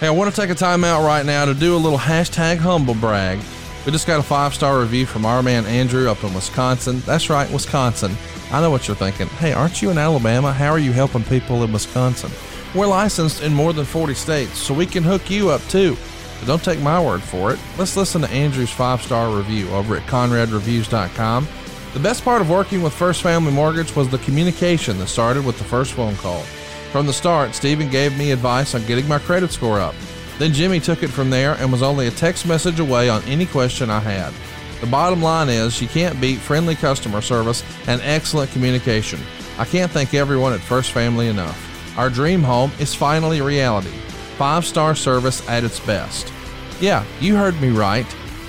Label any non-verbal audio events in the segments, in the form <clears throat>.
Hey, I want to take a time out right now to do a little hashtag humble brag. We just got a five star review from our man Andrew up in Wisconsin. That's right, Wisconsin. I know what you're thinking. Hey, aren't you in Alabama? How are you helping people in Wisconsin? We're licensed in more than 40 states, so we can hook you up too. But don't take my word for it. Let's listen to Andrew's five star review over at conradreviews.com. The best part of working with First Family Mortgage was the communication that started with the first phone call. From the start, Stephen gave me advice on getting my credit score up. Then Jimmy took it from there and was only a text message away on any question I had. The bottom line is you can't beat friendly customer service and excellent communication. I can't thank everyone at First Family enough. Our dream home is finally reality. Five star service at its best. Yeah, you heard me right.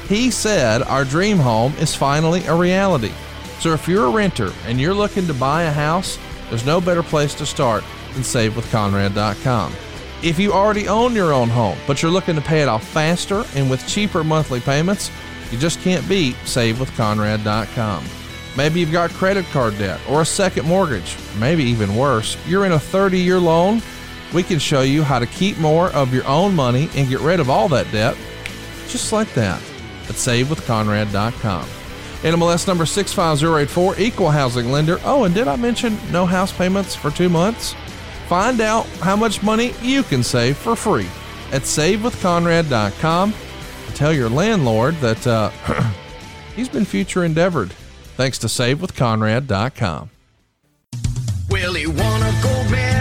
He said our dream home is finally a reality. So if you're a renter and you're looking to buy a house, there's no better place to start than savewithconrad.com. If you already own your own home, but you're looking to pay it off faster and with cheaper monthly payments, you just can't beat savewithconrad.com. Maybe you've got credit card debt or a second mortgage. Maybe even worse, you're in a 30 year loan. We can show you how to keep more of your own money and get rid of all that debt just like that at savewithconrad.com. NMLS number 65084, equal housing lender. Oh, and did I mention no house payments for two months? Find out how much money you can save for free at savewithconrad.com. Tell your landlord that uh, <clears throat> he's been future endeavored thanks to savewithconrad.com. Well, he won a gold medal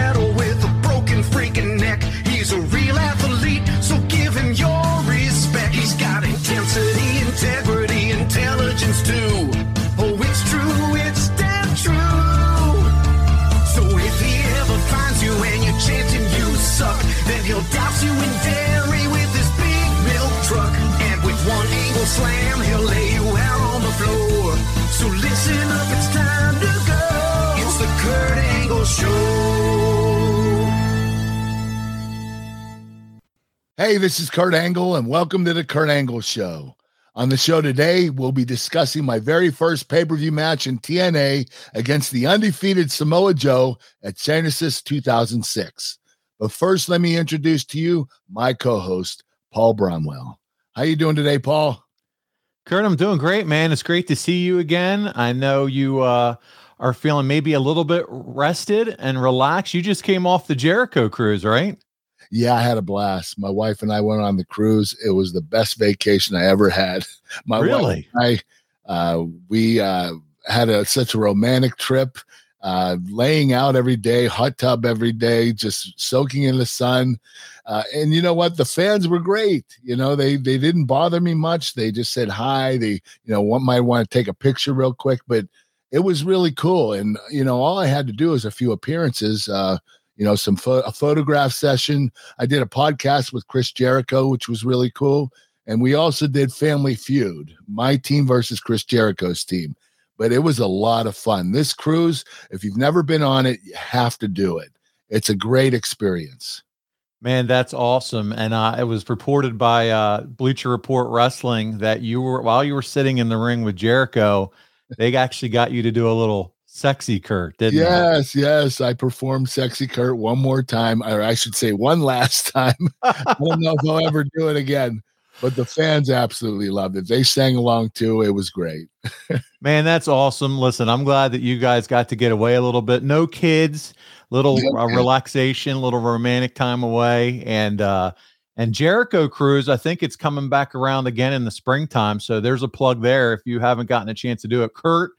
slam, he'll lay you out on the floor. So listen up, it's time to go. It's the Kurt Angle Show. Hey, this is Kurt Angle, and welcome to the Kurt Angle Show. On the show today, we'll be discussing my very first pay per view match in TNA against the undefeated Samoa Joe at Genesis 2006. But first, let me introduce to you my co-host, Paul Bromwell. How are you doing today, Paul? Kurt, I'm doing great, man. It's great to see you again. I know you uh, are feeling maybe a little bit rested and relaxed. You just came off the Jericho cruise, right? Yeah, I had a blast. My wife and I went on the cruise. It was the best vacation I ever had. <laughs> My Really? wife and I, uh, we uh, had a, such a romantic trip, uh, laying out every day, hot tub every day, just soaking in the sun. Uh, and you know what? The fans were great. You know, they they didn't bother me much. They just said hi. They, you know, one might want to take a picture real quick, but it was really cool. And you know, all I had to do was a few appearances. Uh, you know, some pho- a photograph session. I did a podcast with Chris Jericho, which was really cool. And we also did Family Feud, my team versus Chris Jericho's team. But it was a lot of fun. This cruise, if you've never been on it, you have to do it. It's a great experience. Man, that's awesome. And uh, it was reported by uh, Bleacher Report Wrestling that you were, while you were sitting in the ring with Jericho, they actually got you to do a little sexy Kurt, didn't they? Yes, yes. I performed Sexy Kurt one more time, or I should say one last <laughs> time. I don't know if I'll ever do it again, but the fans absolutely loved it. They sang along too. It was great. <laughs> Man, that's awesome. Listen, I'm glad that you guys got to get away a little bit. No kids, little uh, relaxation, little romantic time away, and uh, and Jericho Cruise. I think it's coming back around again in the springtime. So there's a plug there if you haven't gotten a chance to do it. Kurt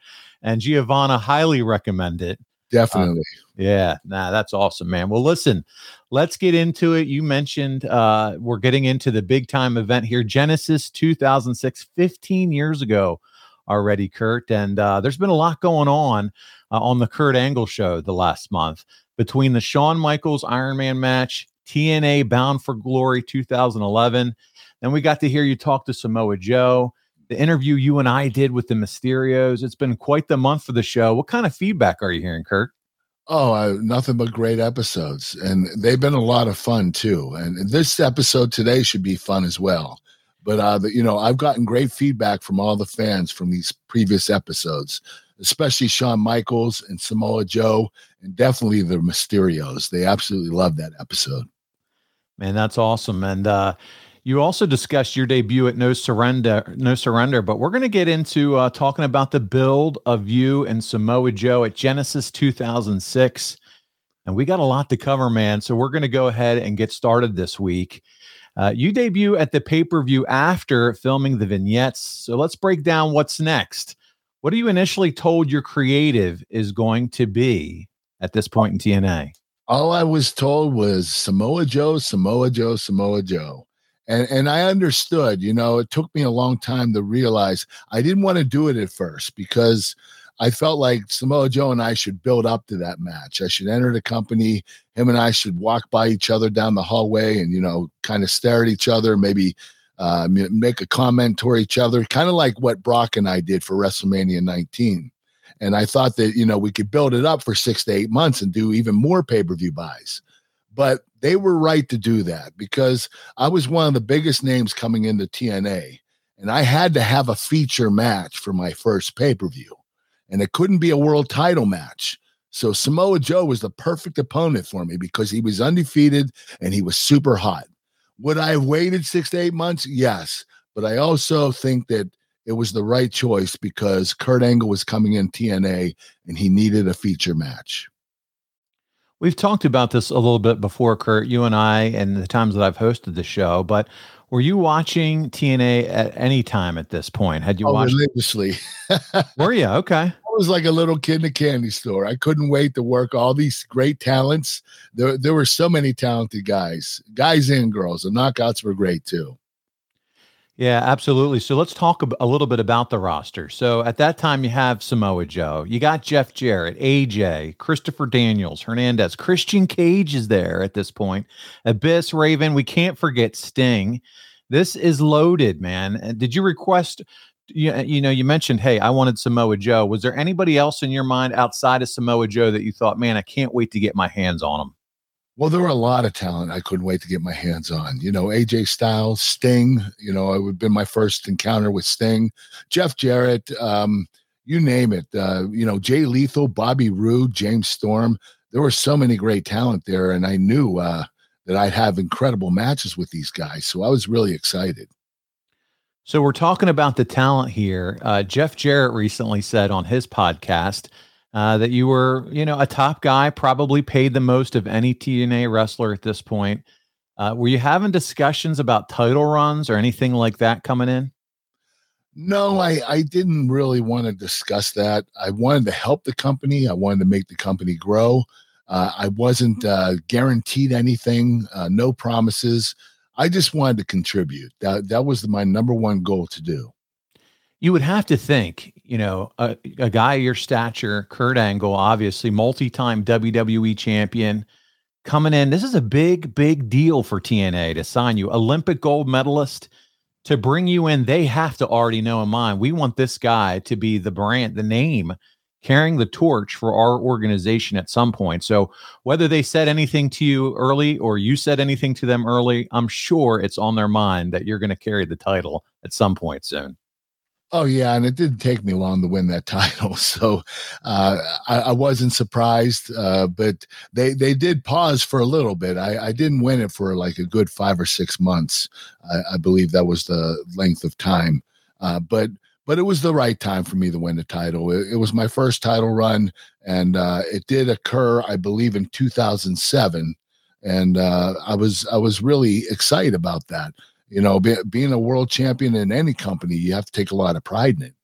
and Giovanna highly recommend it. Definitely. Yeah, nah, that's awesome, man. Well, listen, let's get into it. You mentioned uh, we're getting into the big time event here, Genesis 2006, 15 years ago already, Kurt. And uh, there's been a lot going on uh, on the Kurt Angle show the last month between the Shawn Michaels Iron Man match, TNA Bound for Glory 2011. Then we got to hear you talk to Samoa Joe. The interview you and I did with the Mysterios. It's been quite the month for the show. What kind of feedback are you hearing, Kurt? Oh, uh, nothing but great episodes. And they've been a lot of fun too. And this episode today should be fun as well. But, uh, the, you know, I've gotten great feedback from all the fans from these previous episodes, especially Shawn Michaels and Samoa Joe, and definitely the Mysterios. They absolutely love that episode. Man, that's awesome. And uh, you also discussed your debut at No Surrender, No Surrender, but we're going to get into uh, talking about the build of you and Samoa Joe at Genesis 2006. And we got a lot to cover, man. So we're going to go ahead and get started this week. Uh, you debut at the pay per view after filming the vignettes. So let's break down what's next. What are you initially told your creative is going to be at this point in TNA? All I was told was Samoa Joe, Samoa Joe, Samoa Joe. And, and I understood, you know, it took me a long time to realize I didn't want to do it at first because I felt like Samoa Joe and I should build up to that match. I should enter the company. Him and I should walk by each other down the hallway and, you know, kind of stare at each other, maybe uh, make a comment toward each other, kind of like what Brock and I did for WrestleMania 19. And I thought that, you know, we could build it up for six to eight months and do even more pay per view buys. But they were right to do that because I was one of the biggest names coming into TNA. And I had to have a feature match for my first pay per view. And it couldn't be a world title match. So Samoa Joe was the perfect opponent for me because he was undefeated and he was super hot. Would I have waited six to eight months? Yes. But I also think that it was the right choice because Kurt Angle was coming in TNA and he needed a feature match. We've talked about this a little bit before, Kurt, you and I, and the times that I've hosted the show. But were you watching TNA at any time at this point? Had you oh, watched religiously? <laughs> were you okay? I was like a little kid in a candy store. I couldn't wait to work all these great talents. There, there were so many talented guys, guys and girls. The knockouts were great too. Yeah, absolutely. So let's talk a little bit about the roster. So at that time, you have Samoa Joe, you got Jeff Jarrett, AJ, Christopher Daniels, Hernandez, Christian Cage is there at this point, Abyss, Raven. We can't forget Sting. This is loaded, man. Did you request? You, you know, you mentioned, hey, I wanted Samoa Joe. Was there anybody else in your mind outside of Samoa Joe that you thought, man, I can't wait to get my hands on him? Well, there were a lot of talent I couldn't wait to get my hands on. You know, AJ Styles, Sting, you know, it would have been my first encounter with Sting, Jeff Jarrett, um, you name it. Uh, you know, Jay Lethal, Bobby Roode, James Storm. There were so many great talent there, and I knew uh, that I'd have incredible matches with these guys. So I was really excited. So we're talking about the talent here. Uh, Jeff Jarrett recently said on his podcast uh, that you were, you know, a top guy, probably paid the most of any TNA wrestler at this point. Uh, were you having discussions about title runs or anything like that coming in? No, I, I didn't really want to discuss that. I wanted to help the company. I wanted to make the company grow. Uh, I wasn't uh, guaranteed anything, uh, no promises. I just wanted to contribute. That that was my number one goal to do. You would have to think, you know, a, a guy your stature, Kurt Angle, obviously multi-time WWE champion, coming in. This is a big, big deal for TNA to sign you, Olympic gold medalist. To bring you in, they have to already know in mind. We want this guy to be the brand, the name, carrying the torch for our organization at some point. So whether they said anything to you early or you said anything to them early, I'm sure it's on their mind that you're going to carry the title at some point soon. Oh yeah, and it didn't take me long to win that <laughs> title, so uh, I, I, wasn't surprised. Uh, but they they did pause for a little bit. I, I, didn't win it for like a good five or six months. I, I believe that was the length of time. Uh, but but it was the right time for me to win the title. It, it was my first title run, and uh, it did occur, I believe, in 2007. And uh, I was I was really excited about that you know, be, being a world champion in any company, you have to take a lot of pride in it.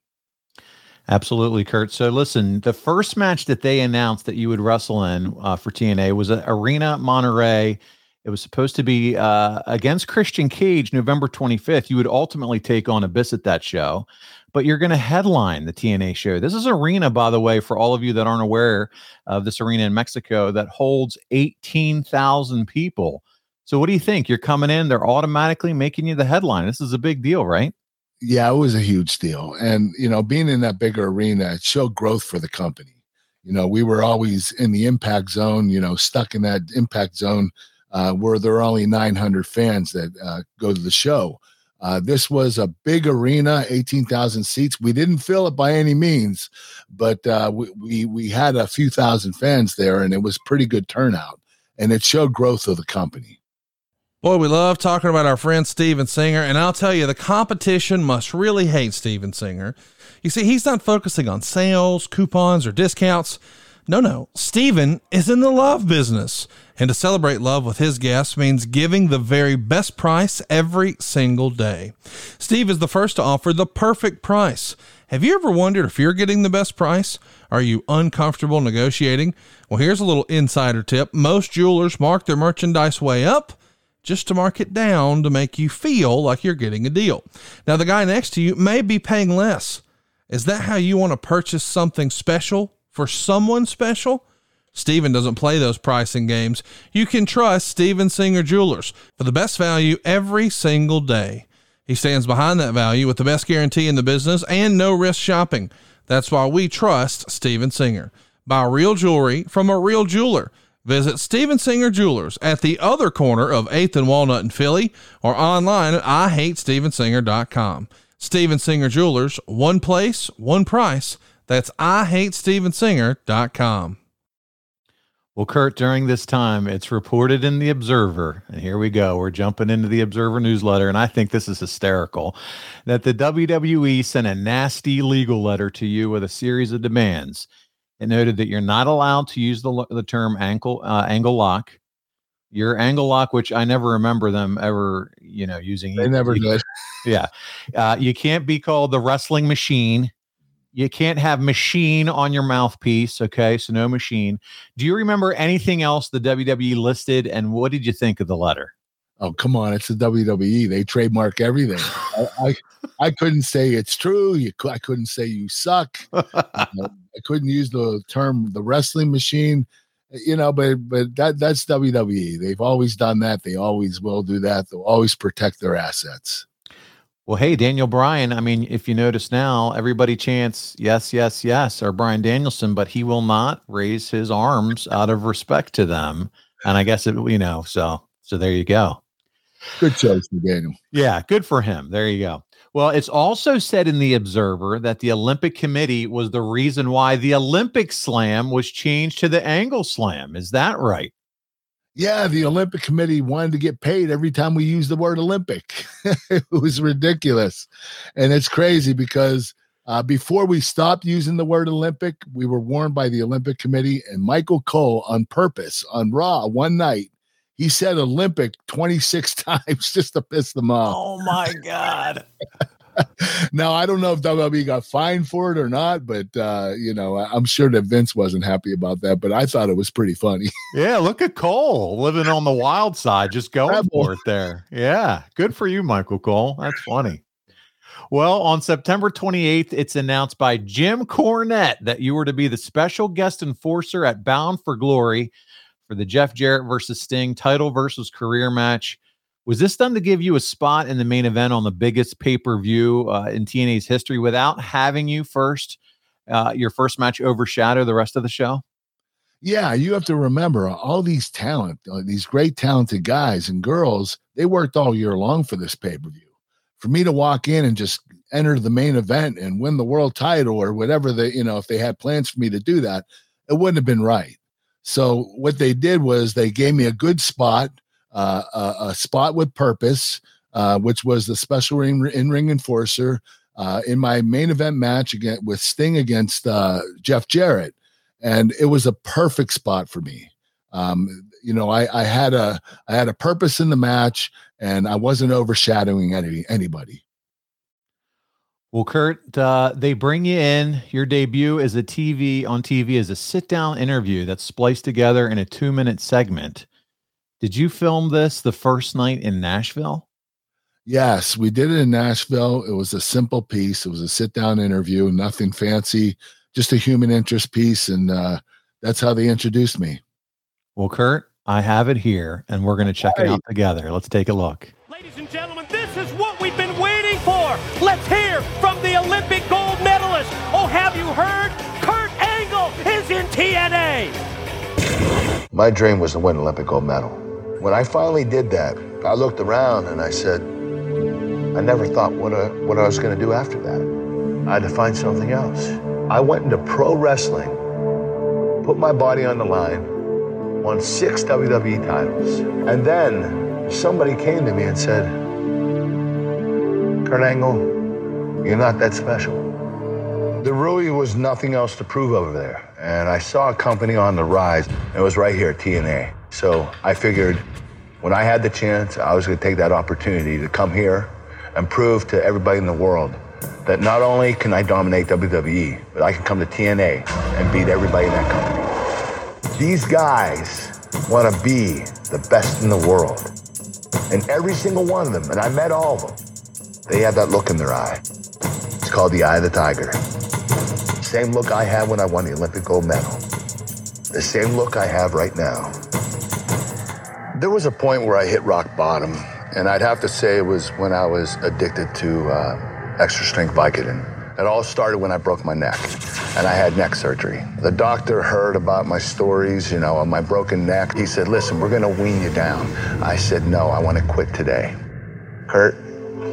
Absolutely, Kurt. So, listen, the first match that they announced that you would wrestle in uh, for TNA was at Arena Monterrey. It was supposed to be uh, against Christian Cage November 25th. You would ultimately take on Abyss at that show, but you're going to headline the TNA show. This is Arena, by the way, for all of you that aren't aware of this arena in Mexico that holds 18,000 people. So what do you think? You're coming in, they're automatically making you the headline. This is a big deal, right? Yeah, it was a huge deal. And, you know, being in that bigger arena, it showed growth for the company. You know, we were always in the impact zone, you know, stuck in that impact zone uh, where there are only 900 fans that uh, go to the show. Uh, this was a big arena, 18,000 seats. We didn't fill it by any means, but uh, we, we, we had a few thousand fans there, and it was pretty good turnout. And it showed growth of the company. Boy, we love talking about our friend Steven Singer, and I'll tell you, the competition must really hate Steven Singer. You see, he's not focusing on sales, coupons, or discounts. No, no. Steven is in the love business. And to celebrate love with his guests means giving the very best price every single day. Steve is the first to offer the perfect price. Have you ever wondered if you're getting the best price? Are you uncomfortable negotiating? Well, here's a little insider tip. Most jewelers mark their merchandise way up just to mark it down to make you feel like you're getting a deal. Now, the guy next to you may be paying less. Is that how you want to purchase something special for someone special? Steven doesn't play those pricing games. You can trust Steven Singer Jewelers for the best value every single day. He stands behind that value with the best guarantee in the business and no risk shopping. That's why we trust Steven Singer. Buy real jewelry from a real jeweler. Visit Steven Singer Jewelers at the other corner of 8th and Walnut in Philly or online at IHateStevenSinger.com. Steven Singer Jewelers, one place, one price. That's IHateStevenSinger.com. Well, Kurt, during this time, it's reported in the Observer, and here we go. We're jumping into the Observer newsletter, and I think this is hysterical that the WWE sent a nasty legal letter to you with a series of demands. It noted that you're not allowed to use the, the term ankle uh, angle lock. Your angle lock, which I never remember them ever, you know, using. They never did. <laughs> Yeah, uh, you can't be called the wrestling machine you can't have machine on your mouthpiece. Okay. So no machine. Do you remember anything else the WWE listed? And what did you think of the letter? Oh, come on. It's the WWE. They trademark everything. <laughs> I, I, I, couldn't say it's true. You, I couldn't say you suck. <laughs> you know, I couldn't use the term the wrestling machine, you know, but, but that, that's WWE. They've always done that. They always will do that. They'll always protect their assets. Well, hey, Daniel Bryan. I mean, if you notice now, everybody chants yes, yes, yes, or Bryan Danielson, but he will not raise his arms out of respect to them. And I guess it, you know, so so there you go. Good choice, Daniel. Yeah, good for him. There you go. Well, it's also said in the Observer that the Olympic Committee was the reason why the Olympic Slam was changed to the Angle Slam. Is that right? yeah, the Olympic Committee wanted to get paid every time we use the word Olympic. <laughs> it was ridiculous. And it's crazy because uh, before we stopped using the word Olympic, we were warned by the Olympic Committee and Michael Cole on purpose on Raw one night. He said Olympic 26 <laughs> times just to piss them off. Oh my God. <laughs> now I don't know if WWE got fined for it or not, but uh, you know I'm sure that Vince wasn't happy about that. But I thought it was pretty funny. <laughs> yeah, look at Cole living on the wild side, just going Rebel. for it there. Yeah, good for you, Michael Cole. That's funny. Well, on September 28th, it's announced by Jim Cornette that you were to be the special guest enforcer at Bound for Glory for the Jeff Jarrett versus Sting title versus career match. Was this done to give you a spot in the main event on the biggest pay per view uh, in TNA's history without having you first, uh, your first match overshadow the rest of the show? Yeah, you have to remember all these talent, uh, these great talented guys and girls, they worked all year long for this pay per view. For me to walk in and just enter the main event and win the world title or whatever the you know, if they had plans for me to do that, it wouldn't have been right. So what they did was they gave me a good spot uh, a, a, spot with purpose, uh, which was the special ring, in ring enforcer uh, in my main event match again with Sting against uh, Jeff Jarrett, and it was a perfect spot for me. Um, you know, I, I had a I had a purpose in the match, and I wasn't overshadowing any anybody. Well, Kurt, uh, they bring you in. Your debut as a TV on TV as a sit down interview that's spliced together in a two minute segment. Did you film this the first night in Nashville? Yes, we did it in Nashville. It was a simple piece. It was a sit down interview, nothing fancy, just a human interest piece. And uh, that's how they introduced me. Well, Kurt, I have it here and we're going to check it out together. Let's take a look. Ladies and gentlemen, for. Let's hear from the Olympic gold medalist. Oh, have you heard? Kurt Angle is in TNA. My dream was to win an Olympic gold medal. When I finally did that, I looked around and I said, I never thought what, I, what I was going to do after that. I had to find something else. I went into pro wrestling, put my body on the line, won six WWE titles, and then somebody came to me and said, Kurt Angle, you're not that special. There really was nothing else to prove over there. And I saw a company on the rise. and It was right here, at TNA. So I figured when I had the chance, I was going to take that opportunity to come here and prove to everybody in the world that not only can I dominate WWE, but I can come to TNA and beat everybody in that company. These guys want to be the best in the world. And every single one of them, and I met all of them, they have that look in their eye. It's called the eye of the tiger. Same look I had when I won the Olympic gold medal. The same look I have right now. There was a point where I hit rock bottom, and I'd have to say it was when I was addicted to uh, extra strength Vicodin. It all started when I broke my neck, and I had neck surgery. The doctor heard about my stories, you know, on my broken neck. He said, "Listen, we're gonna wean you down." I said, "No, I want to quit today." Kurt,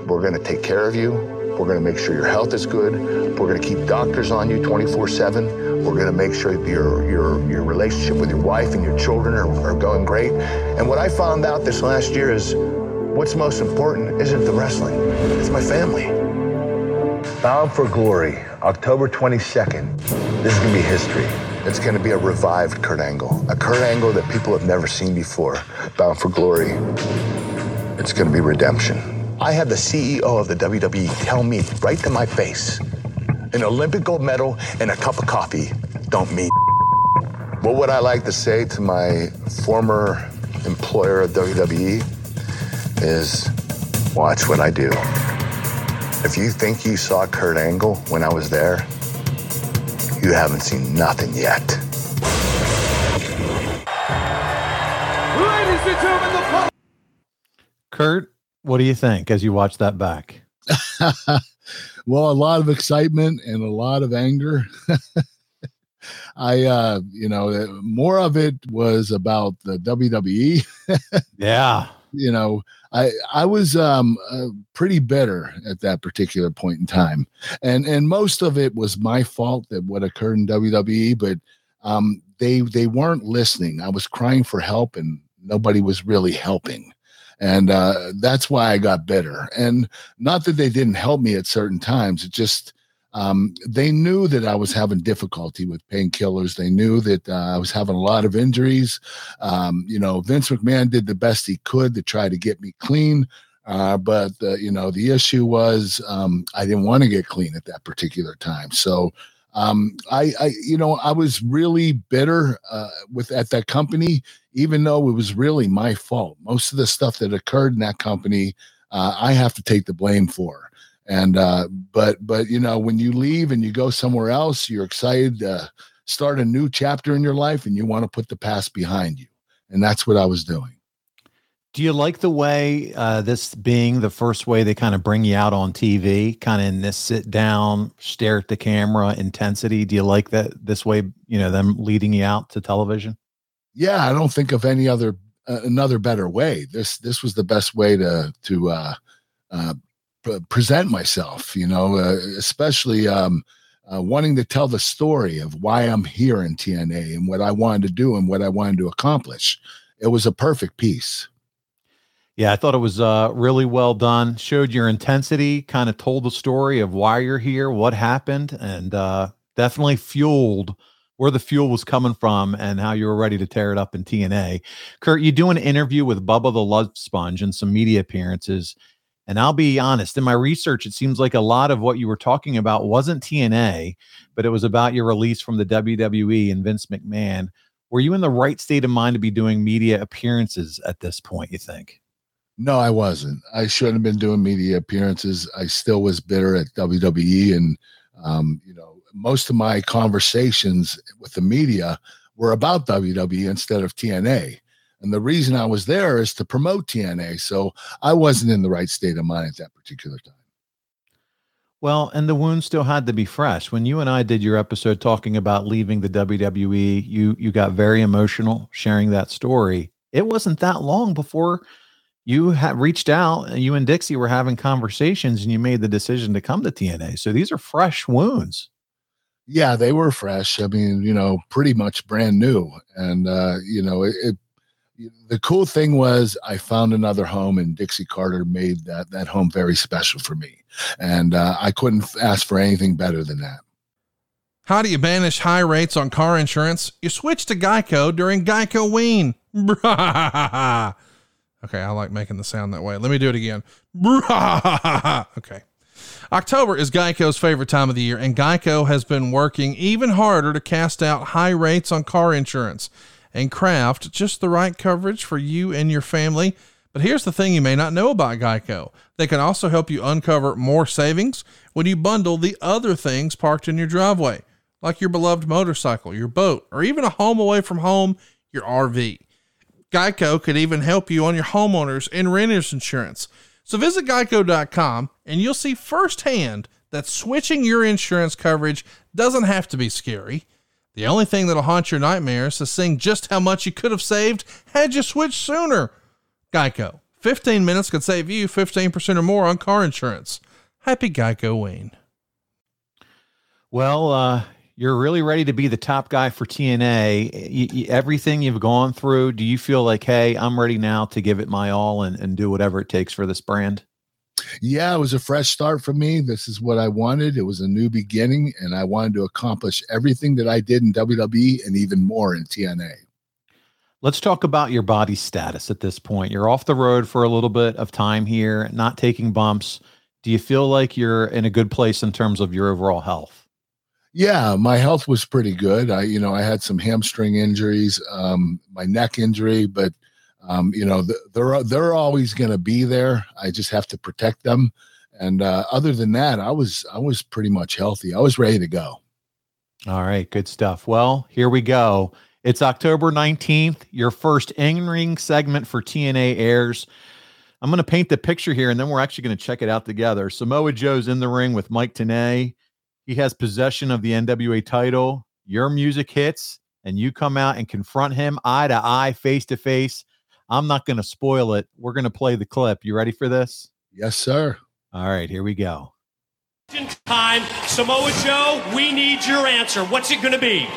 we're gonna take care of you. We're gonna make sure your health is good. We're gonna keep doctors on you 24/7. We're gonna make sure your your your relationship with your wife and your children are, are going great. And what I found out this last year is what's most important isn't the wrestling, it's my family. Bound for Glory, October 22nd. This is gonna be history. It's gonna be a revived Kurt Angle, a Kurt Angle that people have never seen before. Bound for Glory. It's gonna be redemption. I had the CEO of the WWE tell me right to my face, an Olympic gold medal and a cup of coffee don't mean. <laughs> What would I like to say to my former employer of WWE is watch what I do. If you think you saw Kurt Angle when I was there, you haven't seen nothing yet. Ladies and gentlemen, the Kurt, what do you think as you watch that back? <laughs> well, a lot of excitement and a lot of anger. <laughs> I, uh, you know, uh, more of it was about the WWE. <laughs> Yeah. you know, I I was um uh, pretty bitter at that particular point in time, and and most of it was my fault that what occurred in WWE, but um they they weren't listening. I was crying for help, and nobody was really helping and uh, that's why I got bitter. And not that they didn't help me at certain times; it just um, they knew that I was having difficulty with painkillers. They knew that uh, I was having a lot of injuries. Um, you know, Vince McMahon did the best he could to try to get me clean. Uh, but uh, you know, the issue was um, I didn't want to get clean at that particular time. So um, I, I, you know, I was really bitter uh, with at that company, even though it was really my fault. Most of the stuff that occurred in that company, uh, I have to take the blame for. And uh, but but you know, when you leave and you go somewhere else, you're excited to start a new chapter in your life, and you want to put the past behind you. And that's what I was doing. Do you like the way uh, this being the first way they kind of bring you out on TV, kind of in this sit down, stare at the camera intensity? Do you like that this way? You know, them leading you out to television. Yeah i don't think of any other uh, another better way this this was the best way to to uh uh pre- present myself you know uh, especially um uh, wanting to tell the story of why i'm here in tna and what i wanted to do and what i wanted to accomplish it was a perfect piece Yeah, I thought it was uh, really well done. Showed your intensity, kind of told the story of why you're here, what happened, and uh, definitely fueled where the fuel was coming from and how you were ready to tear it up in TNA. Kurt, you do an interview with Bubba the Love Sponge and some media appearances. And I'll be honest, in my research, it seems like a lot of what you were talking about wasn't TNA, but it was about your release from the WWE and Vince McMahon. Were you in the right state of mind to be doing media appearances at this point, you think? No, I wasn't. I shouldn't have been doing media appearances. I still was bitter at WWE, and um, you know, most of my conversations with the media were about WWE instead of TNA. And the reason I was there is to promote TNA. So I wasn't in the right state of mind at that particular time. Well, and the wound still had to be fresh. When you and I did your episode talking about leaving the WWE, you you got very emotional sharing that story. It wasn't that long before you had reached out and you and Dixie were having conversations and you made the decision to come to TNA. So these are fresh wounds. Yeah, they were fresh. I mean, you know, pretty much brand new. And uh, you know, it, it the cool thing was I found another home, and Dixie Carter made that that home very special for me, and uh, I couldn't ask for anything better than that. How do you banish high rates on car insurance? You switch to Geico during Geico Ween. <laughs> okay, I like making the sound that way. Let me do it again. <laughs> okay. October is Geico's favorite time of the year, and Geico has been working even harder to cast out high rates on car insurance and craft just the right coverage for you and your family. But here's the thing you may not know about Geico they can also help you uncover more savings when you bundle the other things parked in your driveway, like your beloved motorcycle, your boat, or even a home away from home, your RV. Geico could even help you on your homeowners and renters insurance. So visit geico.com and you'll see firsthand that switching your insurance coverage doesn't have to be scary. The only thing that'll haunt your nightmares is seeing just how much you could have saved had you switched sooner. Geico. 15 minutes could save you 15% or more on car insurance. Happy Geico Wayne. Well, uh, you're really ready to be the top guy for TNA. You, you, everything you've gone through, do you feel like, hey, I'm ready now to give it my all and, and do whatever it takes for this brand? Yeah, it was a fresh start for me. This is what I wanted. It was a new beginning, and I wanted to accomplish everything that I did in WWE and even more in TNA. Let's talk about your body status at this point. You're off the road for a little bit of time here, not taking bumps. Do you feel like you're in a good place in terms of your overall health? Yeah, my health was pretty good. I, you know, I had some hamstring injuries, um, my neck injury, but um, you know, they're they're always going to be there. I just have to protect them. And uh, other than that, I was I was pretty much healthy. I was ready to go. All right, good stuff. Well, here we go. It's October 19th. Your first in ring segment for TNA airs. I'm going to paint the picture here and then we're actually going to check it out together. Samoa Joe's in the ring with Mike Tenay. He has possession of the NWA title. Your music hits and you come out and confront him eye to eye, face to face. I'm not going to spoil it. We're going to play the clip. You ready for this? Yes, sir. All right, here we go. Time, Samoa Joe, we need your answer. What's it going to be?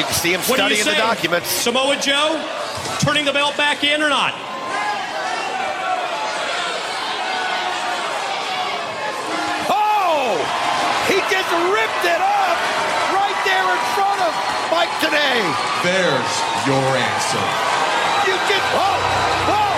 You can see him What do you studying the say? documents. Samoa Joe, turning the belt back in or not? Oh! He just ripped it off right there in front of Mike Tenay. There's your answer. You can. Oh! Oh!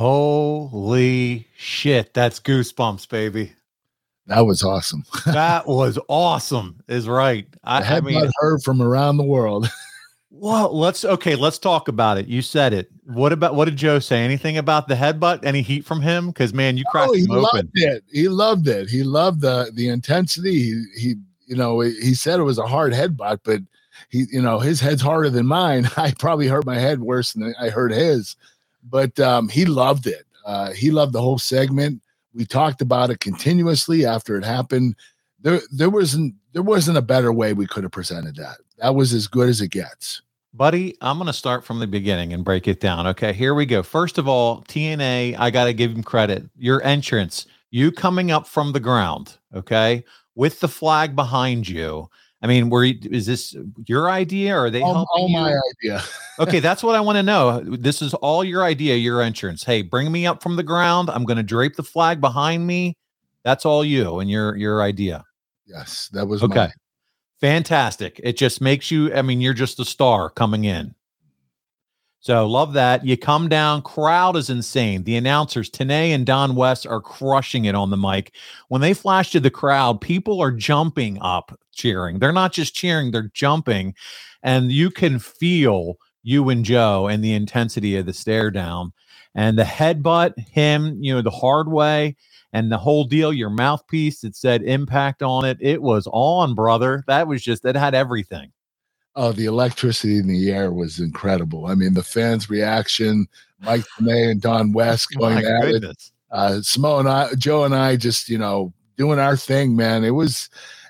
Holy shit. That's goosebumps, baby. That was awesome. <laughs> That was awesome, is right. I, I, I had mean, not heard from around the world. <laughs> well, let's okay, let's talk about it. You said it. What about what did Joe say? Anything about the headbutt? Any heat from him? Because man, you cracked Oh, he him open. loved it. He loved it. He loved the the intensity. He he you know he said it was a hard headbutt, but he you know his head's harder than mine. <laughs> I probably hurt my head worse than I hurt his, but um, he loved it. Uh, he loved the whole segment. We talked about it continuously after it happened. There there wasn't there wasn't a better way we could have presented that. That was as good as it gets. Buddy, I'm going to start from the beginning and break it down. Okay, here we go. First of all, TNA, I got to give him credit. Your entrance, you coming up from the ground, okay, with the flag behind you. I mean, were you, is this your idea or are they All, all my idea. <laughs> okay, that's what I want to know. This is all your idea, your entrance. Hey, bring me up from the ground. I'm going to drape the flag behind me. That's all you and your your idea. Yes, that was Okay. mine. Fantastic. It just makes you, I mean, you're just a star coming in. So love that. You come down, crowd is insane. The announcers, Tenay and Don West, are crushing it on the mic. When they flash to the crowd, people are jumping up cheering. They're not just cheering, they're jumping. And you can feel you and Joe and the intensity of the stare down. And the headbutt, him, you know, the hard way and the whole deal, your mouthpiece, it said impact on it. It was on, brother. That was just, that had everything. Oh, the electricity in the air was incredible. I mean, the fans' reaction, Mike Tenay and Don <laughs> West going My at it. goodness. Uh, Smo and I, Joe and I, just you know, doing our thing, man. It was,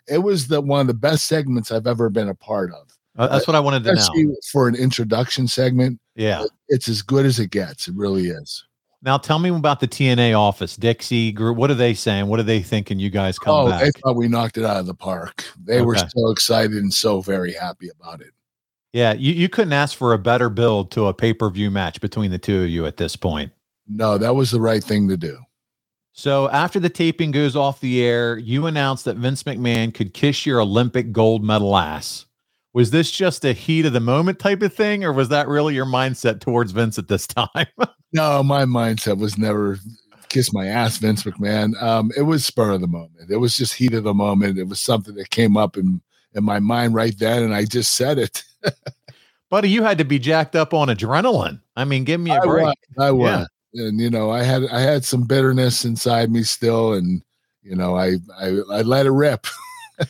it was the one of the best segments I've ever been a part of. Uh, That's what I wanted to know. For an introduction segment, Yeah. it's as good as it gets. It really is. Now tell me about the TNA office, Dixie group. What are they saying? What are they thinking? You guys come oh, back. they thought we knocked it out of the park. They were so excited and so very happy about it. yeah, you, you couldn't ask for a better build to a pay per view match between the two of you at this point. No, that was the right thing to do. So after the taping goes off the air, you announce that Vince McMahon could kiss your Olympic gold medal ass. Was this just a heat of the moment type of thing, or was that really your mindset towards Vince at this <laughs> time? No, my mindset was never kiss my ass, Vince McMahon. Um, it was spur of the moment. It was just heat of the moment. It was something that came up in in my mind right then, and I just said it. <laughs> Buddy, you had to be jacked up on adrenaline. I mean, give me a I break. was, I was, and you know, I had I had some bitterness inside me still, and you know, I I, I let it rip. <laughs>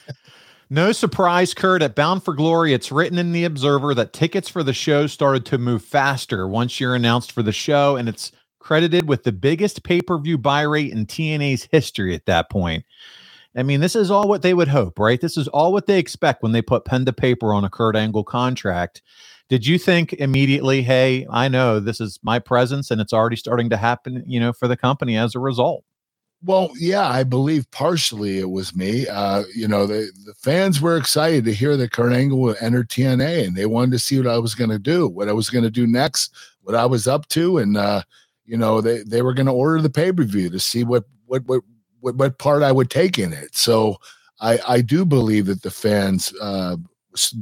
No surprise, Kurt. At Bound for Glory, it's written in the Observer that tickets for the show started to move faster once you're announced for the show, and it's credited with the biggest pay per view buy rate in TNA's history at that point. I mean, this is all what they would hope, right? This is all what they expect when they put pen to paper on a Kurt Angle contract. Did you think immediately, hey, I know this is my presence and it's already starting to happen, you know, for the company as a result? Well, yeah, I believe partially it was me. Uh, you know, the, the fans were excited to hear that Kurt Angle would enter TNA and they wanted to see what I was going to do, what I was going to do next, what I was up to. And, uh, you know, they, they were going to order the pay per view to see what, what, what, what, what part I would take in it. So I, I do believe that the fans uh,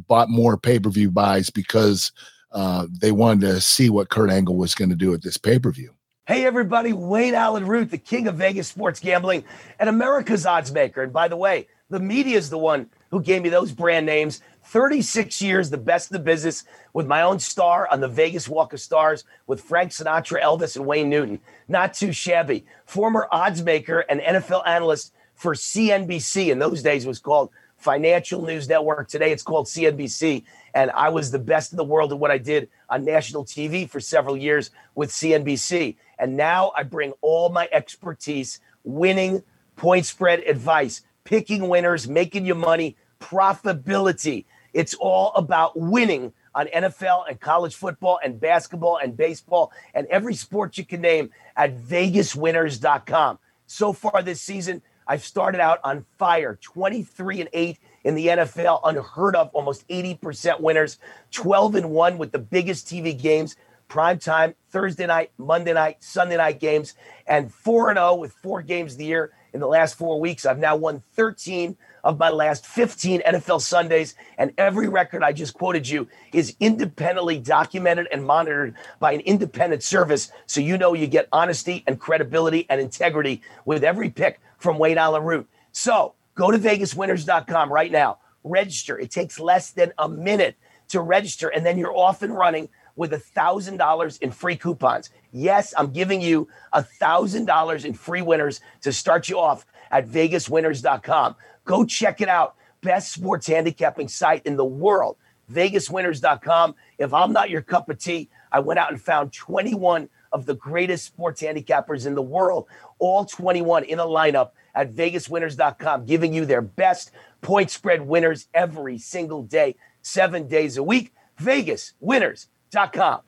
bought more pay per view buys because uh, they wanted to see what Kurt Angle was going to do at this pay per view. Hey everybody, Wayne Allyn Root, the king of Vegas sports gambling and America's odds maker. And by the way, the media is the one who gave me those brand names. 36 years, the best in the business, with my own star on the Vegas Walk of Stars with Frank Sinatra, Elvis, and Wayne Newton. Not too shabby. Former odds maker and NFL analyst for CNBC. In those days, was called Financial News Network. Today, it's called CNBC. And I was the best in the world at what I did on national TV for several years with CNBC. And now I bring all my expertise, winning, point spread advice, picking winners, making you money, profitability. It's all about winning on NFL and college football and basketball and baseball and every sport you can name at vegaswinners.com. So far this season, I've started out on fire 23 and 8 in the NFL, unheard of, almost 80% winners, 12 and 1 with the biggest TV games, prime time, Thursday night, Monday night, Sunday night games, and 4 and 0 with four games of the year in the last four weeks. I've now won 13 of my last 15 NFL Sundays, and every record I just quoted you is independently documented and monitored by an independent service. So you know you get honesty and credibility and integrity with every pick from Wayne Allyn Root. So go to VegasWinners.com right now. Register. It takes less than a minute to register, and then you're off and running with a thousand dollars in free coupons. Yes, I'm giving you a thousand dollars in free winners to start you off at VegasWinners.com. Go check it out. Best sports handicapping site in the world. VegasWinners.com. If I'm not your cup of tea, I went out and found 21 of the greatest sports handicappers in the world, all 21 in a lineup at VegasWinners.com, giving you their best point spread winners every single day, seven days a week. VegasWinners.com.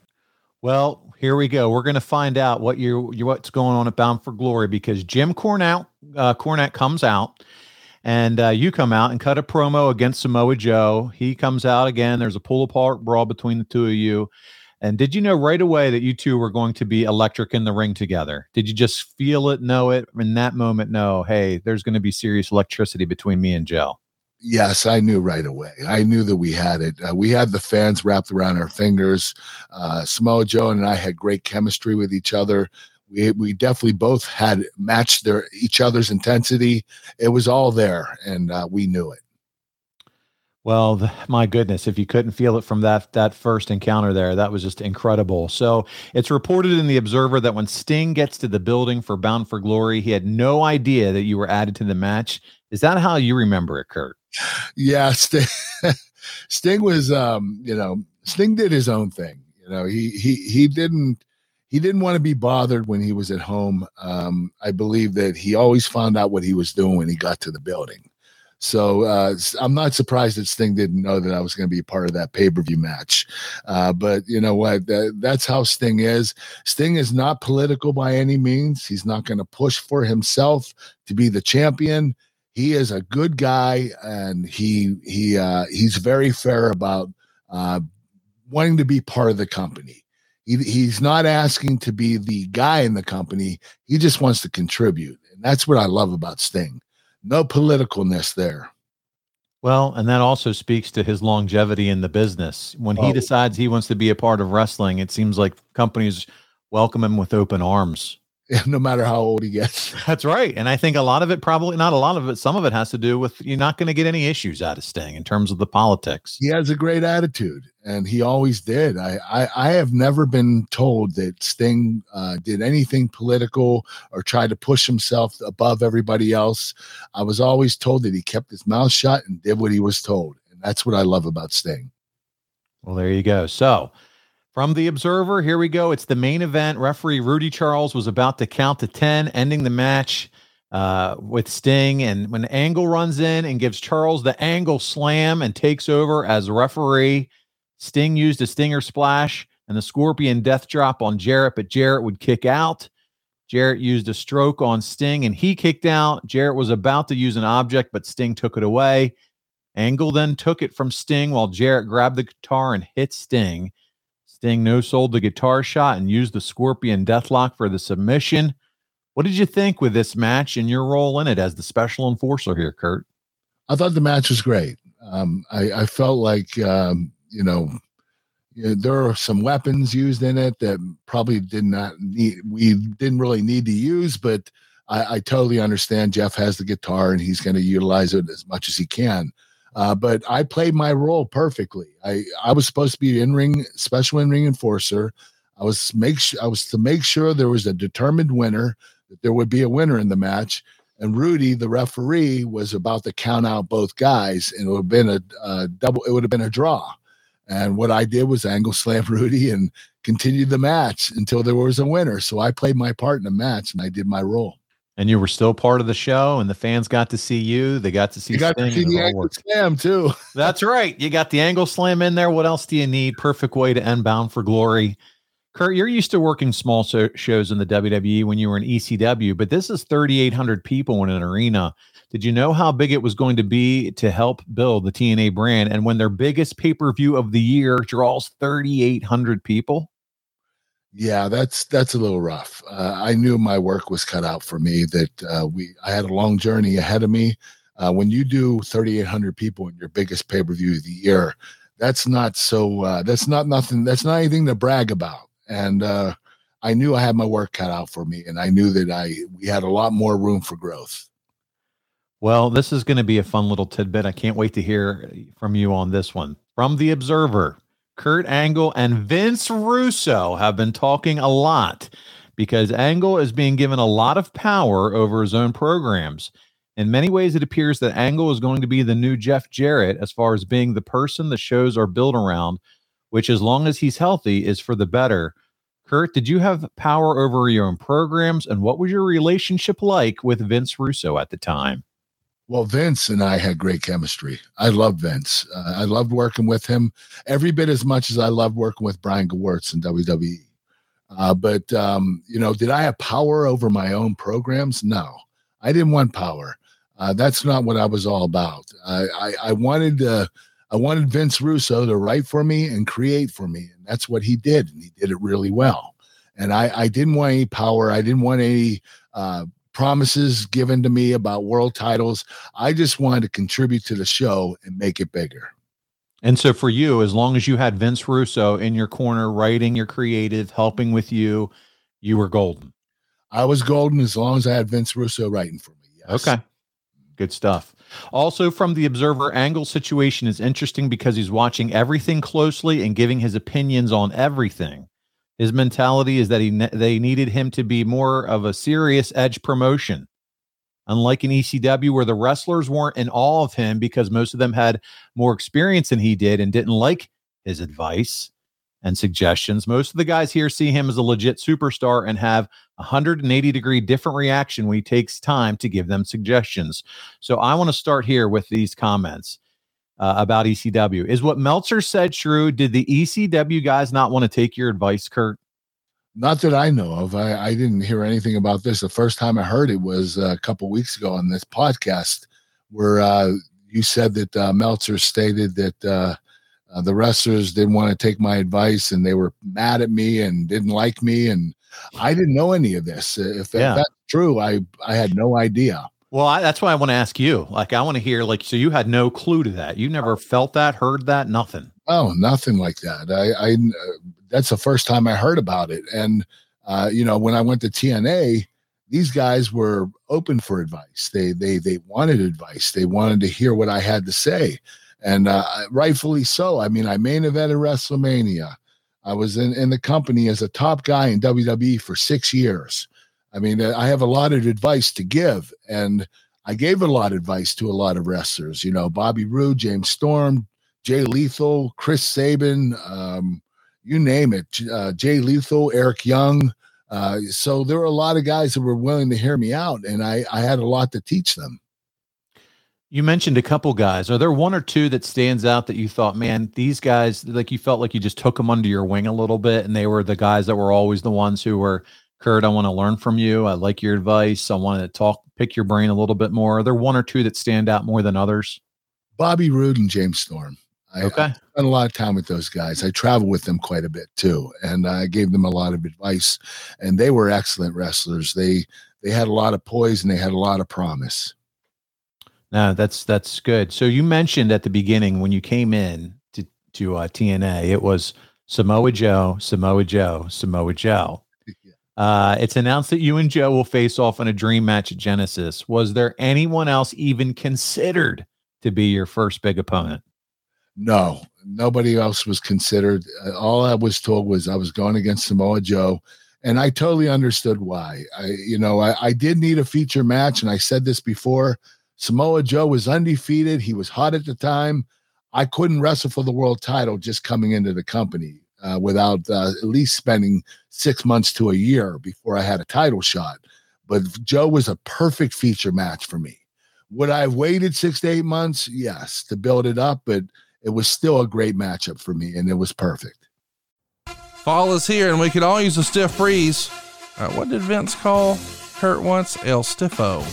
Well, here we go. We're going to find out what you what's going on at Bound for Glory because Jim Cornette uh, Cornette comes out and uh, you come out and cut a promo against Samoa Joe. He comes out again. There's a pull apart brawl between the two of you. And did you know right away that you two were going to be electric in the ring together? Did you just feel it, know it in that moment? No, hey, there's going to be serious electricity between me and Joe. Yes, I knew right away. I knew that we had it. Uh, we had the fans wrapped around our fingers. Uh, Samoa Joe and I had great chemistry with each other. We, we definitely both had matched their each other's intensity. It was all there, and uh, we knew it. Well, the, my goodness, if you couldn't feel it from that that first encounter there, that was just incredible. So, it's reported in the Observer that when Sting gets to the building for Bound for Glory, he had no idea that you were added to the match. Is that how you remember it, Kurt? Yeah, Sting, <laughs> Sting was um, you know, Sting did his own thing. You know, he he he didn't he didn't want to be bothered when he was at home. Um, I believe that he always found out what he was doing when he got to the building. So uh, I'm not surprised that Sting didn't know that I was going to be part of that pay per view match. Uh, but you know what? That, that's how Sting is. Sting is not political by any means. He's not going to push for himself to be the champion. He is a good guy, and he he uh, he's very fair about uh, wanting to be part of the company. He, he's not asking to be the guy in the company. He just wants to contribute, and that's what I love about Sting no politicalness there. Well, and that also speaks to his longevity in the business. When he oh. decides he wants to be a part of wrestling, it seems like companies welcome him with open arms. <laughs> no matter how old he gets. That's right. And I think a lot of it, probably not a lot of it, some of it has to do with you're not going to get any issues out of Sting in terms of the politics. He has a great attitude, and he always did. I I, I have never been told that Sting uh, did anything political or tried to push himself above everybody else. I was always told that he kept his mouth shut and did what he was told. And that's what I love about Sting. Well, there you go. So, from the Observer, here we go. It's the main event. Referee Rudy Charles was about to count to 10, ending the match uh, with Sting. And when Angle runs in and gives Charles the angle slam and takes over as referee, Sting used a stinger splash and the scorpion death drop on Jarrett, but Jarrett would kick out. Jarrett used a stroke on Sting and he kicked out. Jarrett was about to use an object, but Sting took it away. Angle then took it from Sting while Jarrett grabbed the guitar and hit Sting. Sting no sold the guitar shot and used the Scorpion Deathlock for the submission. What did you think with this match and your role in it as the special enforcer here, Kurt? I thought the match was great. Um, I, I, felt like um, you know, there are some weapons used in it that probably did not need we didn't really need to use, but I, I totally understand Jeff has the guitar and he's going to utilize it as much as he can. Uh, but I played my role perfectly. I I was supposed to be in ring special in ring enforcer. I was make I was to make sure there was a determined winner that there would be a winner in the match. And Rudy, the referee, was about to count out both guys, and it would have been a, a double. It would have been a draw. And what I did was angle slam <laughs> Rudy and continued the match until there was a winner. So I played my part in the match and I did my role and you were still part of the show, and the fans got to see you. They got to see. You got Sting to see the angle slam too. <laughs> That's right. You got the angle slam in there. What else do you need? Perfect way to end Bound for Glory. Kurt, you're used to working small so- shows in the WWE when you were in ECW, but this is 3,800 people in an arena. Did you know how big it was going to be to help build the TNA brand? And when their biggest pay per view of the year draws 3,800 people? Yeah, that's that's a little rough. Uh, I knew my work was cut out for me. That uh, we I had a long journey ahead of me. Uh, when you do 3,800 people in your biggest pay per view of the year, that's not so. Uh, that's not nothing. That's not anything to brag about. And uh, I knew I had my work cut out for me, and I knew that I we had a lot more room for growth. Well, this is going to be a fun little tidbit. I can't wait to hear from you on this one. From the Observer, Kurt Angle and Vince Russo have been talking a lot because Angle is being given a lot of power over his own programs. In many ways, it appears that Angle is going to be the new Jeff Jarrett as far as being the person the shows are built around, which, as long as he's healthy, is for the better. Kurt, did you have power over your own programs? And what was your relationship like with Vince Russo at the time? Well, Vince and I had great chemistry. I love Vince. Uh, I loved working with him every bit as much as I loved working with Brian Gewirtz in WWE. Uh, but um, you know, did I have power over my own programs? No, I didn't want power. Uh, that's not what I was all about. I, I, I wanted to, I wanted Vince Russo to write for me and create for me, and that's what he did, and he did it really well. And I, I didn't want any power. I didn't want any uh, promises given to me about world titles. I just wanted to contribute to the show and make it bigger. And so for you, as long as you had Vince Russo in your corner, writing your creative, helping with you, you were golden. I was golden as long as I had Vince Russo writing for me. Yes. Okay. Good stuff. Also, from the Observer, Angle situation is interesting because he's watching everything closely and giving his opinions on everything. His mentality is that he ne- they needed him to be more of a serious edge promotion. Unlike in ECW, where the wrestlers weren't in awe of him because most of them had more experience than he did and didn't like his advice and suggestions, most of the guys here see him as a legit superstar and have 180 degree different reaction when he takes time to give them suggestions. So I want to start here with these comments uh, about ECW. Is what Meltzer said true? Did the ECW guys not want to take your advice, Kurt? Not that I know of. I, I didn't hear anything about this. The first time I heard it was a couple weeks ago on this podcast, where uh, you said that uh, Meltzer stated that uh, uh, the wrestlers didn't want to take my advice and they were mad at me and didn't like me, and I didn't know any of this. If, yeah. if that's true, I I had no idea. Well, I, that's why I want to ask you. Like, I want to hear, like, so you had no clue to that. You never felt that, heard that, nothing. Oh, nothing like that. I, I uh, that's the first time I heard about it. And, uh, you know, when I went to TNA, these guys were open for advice. They, they, they wanted advice. They wanted to hear what I had to say. And uh, rightfully so. I mean, I main evented WrestleMania. I was in, in the company as a top guy in WWE for six years. I mean, I have a lot of advice to give, and I gave a lot of advice to a lot of wrestlers. You know, Bobby Roode, James Storm, Jay Lethal, Chris Sabin, um, you name it, uh, Jay Lethal, Eric Young. Uh, so there were a lot of guys that were willing to hear me out, and I, I had a lot to teach them. You mentioned a couple guys. Are there one or two that stands out that you thought, man, these guys, like you felt like you just took them under your wing a little bit, and they were the guys that were always the ones who were Kurt, I want to learn from you. I like your advice. I want to talk, pick your brain a little bit more. Are there one or two that stand out more than others? Bobby Roode and James Storm. I, okay. I spent a lot of time with those guys. I travel with them quite a bit too, and I gave them a lot of advice. And they were excellent wrestlers. They they had a lot of poise and they had a lot of promise. No, that's that's good. So you mentioned at the beginning when you came in to to uh, TNA, it was Samoa Joe, Samoa Joe, Samoa Joe. Uh, it's announced that you and Joe will face off in a dream match at Genesis. Was there anyone else even considered to be your first big opponent? No, nobody else was considered. Uh, all I was told was I was going against Samoa Joe, and I totally understood why. I, you know, I, I did need a feature match, and I said this before. Samoa Joe was undefeated. He was hot at the time. I couldn't wrestle for the world title just coming into the company uh, without uh, at least spending six months to a year before I had a title shot. But Joe was a perfect feature match for me. Would I have waited six to eight months? Yes, to build it up, but it was still a great matchup for me, and it was perfect. Fall is here, and we could all use a stiff breeze. Uh, what did Vince call Kurt once? El Stiffo.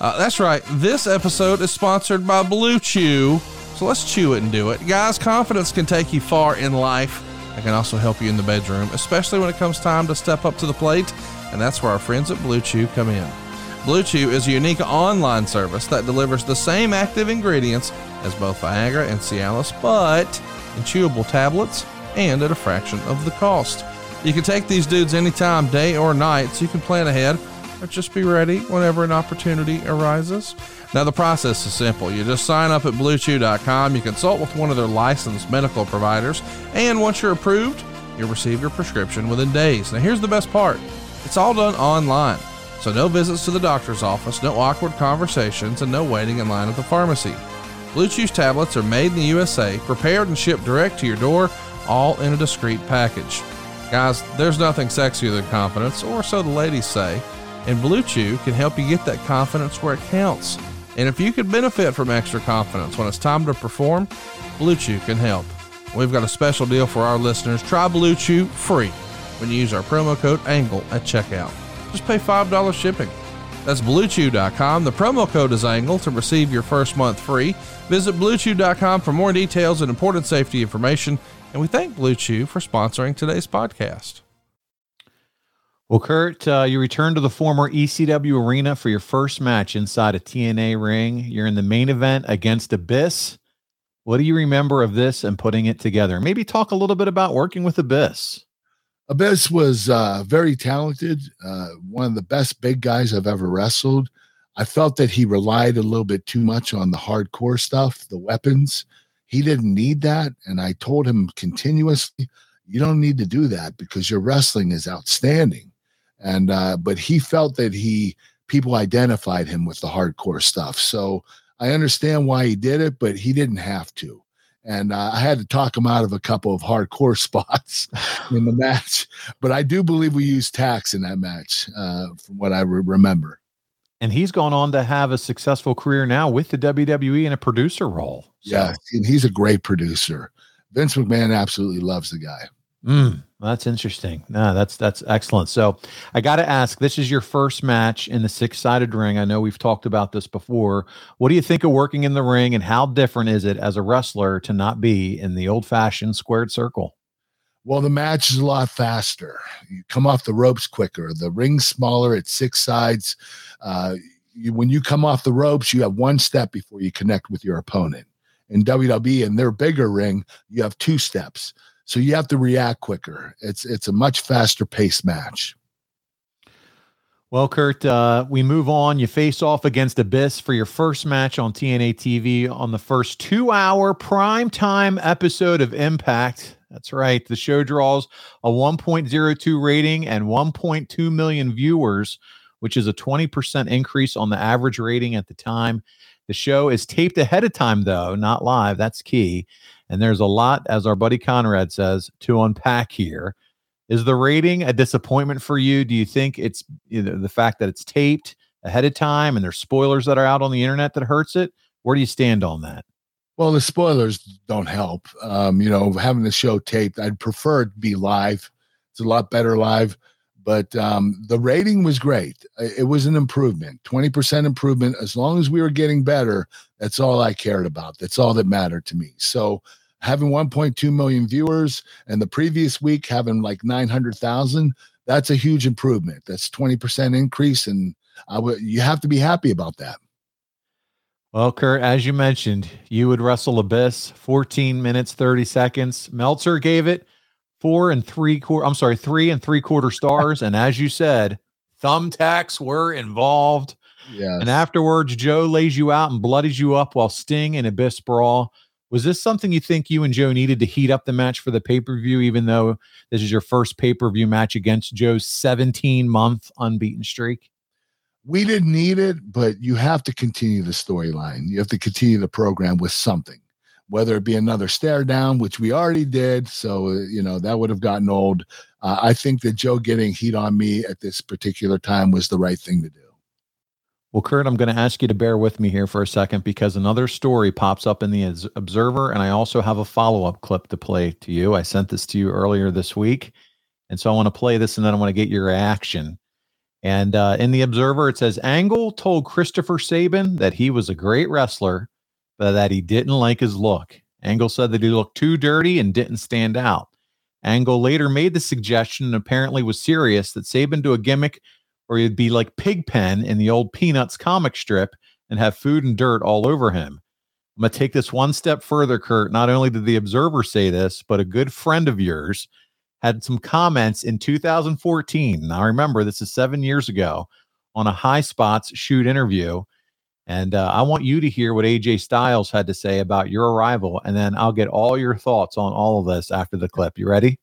Uh, that's right. This episode is sponsored by Blue Chew. So let's chew it and do it. Guys, confidence can take you far in life They can also help you in the bedroom, especially when it comes time to step up to the plate, and that's where our friends at Blue Chew come in. Blue Chew is a unique online service that delivers the same active ingredients as both Viagra and Cialis, but in chewable tablets and at a fraction of the cost. You can take these dudes anytime, day or night, so you can plan ahead or just be ready whenever an opportunity arises. Now, the process is simple. You just sign up at bluechew.com, you consult with one of their licensed medical providers, and once you're approved, you'll receive your prescription within days. Now, here's the best part it's all done online. So, no visits to the doctor's office, no awkward conversations, and no waiting in line at the pharmacy. Blue Chew's tablets are made in the USA, prepared and shipped direct to your door, all in a discreet package. Guys, there's nothing sexier than confidence, or so the ladies say, and Blue Chew can help you get that confidence where it counts. And if you could benefit from extra confidence when it's time to perform, Blue Chew can help. We've got a special deal for our listeners. Try Blue Chew free when you use our promo code ANGLE at checkout. Just pay $5 shipping. That's bluechew.com. The promo code is ANGLE to receive your first month free. Visit bluechew.com for more details and important safety information. And we thank Blue Chew for sponsoring today's podcast. Well, Kurt, uh, you returned to the former ECW arena for your first match inside a TNA ring. You're in the main event against Abyss. What do you remember of this and putting it together? Maybe talk a little bit about working with Abyss. Abyss was uh, very talented, uh, one of the best big guys I've ever wrestled. I felt that he relied a little bit too much on the hardcore stuff, the weapons. He didn't need that. And I told him continuously, you don't need to do that because your wrestling is outstanding. And, uh, but he felt that he, people identified him with the hardcore stuff. So I understand why he did it, but he didn't have to and uh, I had to talk him out of a couple of hardcore <laughs> spots in the match. But I do believe we used tacks in that match, uh, from what I re- remember. And he's gone on to have a successful career now with the WWE in a producer role. So. Yeah, and he's a great producer. Vince McMahon absolutely loves the guy. Mm, that's interesting. No, that's that's excellent. So I got to ask. This is your first match in the six-sided ring. I know we've talked about this before. What do you think of working in the ring, and how different is it as a wrestler to not be in the old-fashioned squared circle? Well, the match is a lot faster. You come off the ropes quicker. The ring's smaller. It's six sides. Uh, you, when you come off the ropes, you have one step before you connect with your opponent. In WWE, in their bigger ring, you have two steps. So you have to react quicker. It's it's a much faster paced match. Well, Kurt, uh, we move on. You face off against Abyss for your first match on TNA TV on the first two hour prime time episode of Impact. That's right. The show draws a 1.02 rating and 1.2 million viewers, which is a 20% increase on the average rating at the time. The show is taped ahead of time, though, not live. That's key. And there's a lot, as our buddy Conrad says, to unpack here. Is the rating a disappointment for you? Do you think it's you know, the fact that it's taped ahead of time and there's spoilers that are out on the internet that hurts it? Where do you stand on that? Well, the spoilers don't help. Um, you know, having the show taped, I'd prefer it be live. It's a lot better live but um, the rating was great. It was an improvement, 20% improvement. As long as we were getting better, that's all I cared about. That's all that mattered to me. So having 1.2 million viewers and the previous week having like 900,000, that's a huge improvement. That's 20% increase. And I w- you have to be happy about that. Well, Kurt, as you mentioned, you would wrestle Abyss 14 minutes, 30 seconds. Meltzer gave it four and three quarter. I'm sorry, three and three quarter stars. and as you said, thumbtacks were involved. Yeah. And afterwards, Joe lays you out and bloodies you up while Sting and Abyss brawl. Was this something you think you and Joe needed to heat up the match for the pay per view, even though this is your first pay per view match against Joe's 17 month unbeaten streak? We didn't need it, but you have to continue the storyline. You have to continue the program with something whether it be another stare down, which we already did. So, uh, you know, that would have gotten old. Uh, I think that Joe getting heat on me at this particular time was the right thing to do. Well, Kurt, I'm going to ask you to bear with me here for a second because another story pops up in the Observer, and I also have a follow up clip to play to you. I sent this to you earlier this week. And so I want to play this and then I want to get your reaction. And uh, in the Observer, it says Angle told Christopher Sabin that he was a great wrestler but that he didn't like his look. Angle said that he looked too dirty and didn't stand out. Angle later made the suggestion and apparently was serious that Sabin do a gimmick where he'd be like Pigpen in the old Peanuts comic strip and have food and dirt all over him. I'm going to take this one step further, Kurt. Not only did the Observer say this, but a good friend of yours had some comments in 2014. Now, remember, this is seven years ago on a High Spots shoot interview. And uh, I want you to hear what AJ Styles had to say about your arrival, and then I'll get all your thoughts on all of this after the clip. You ready?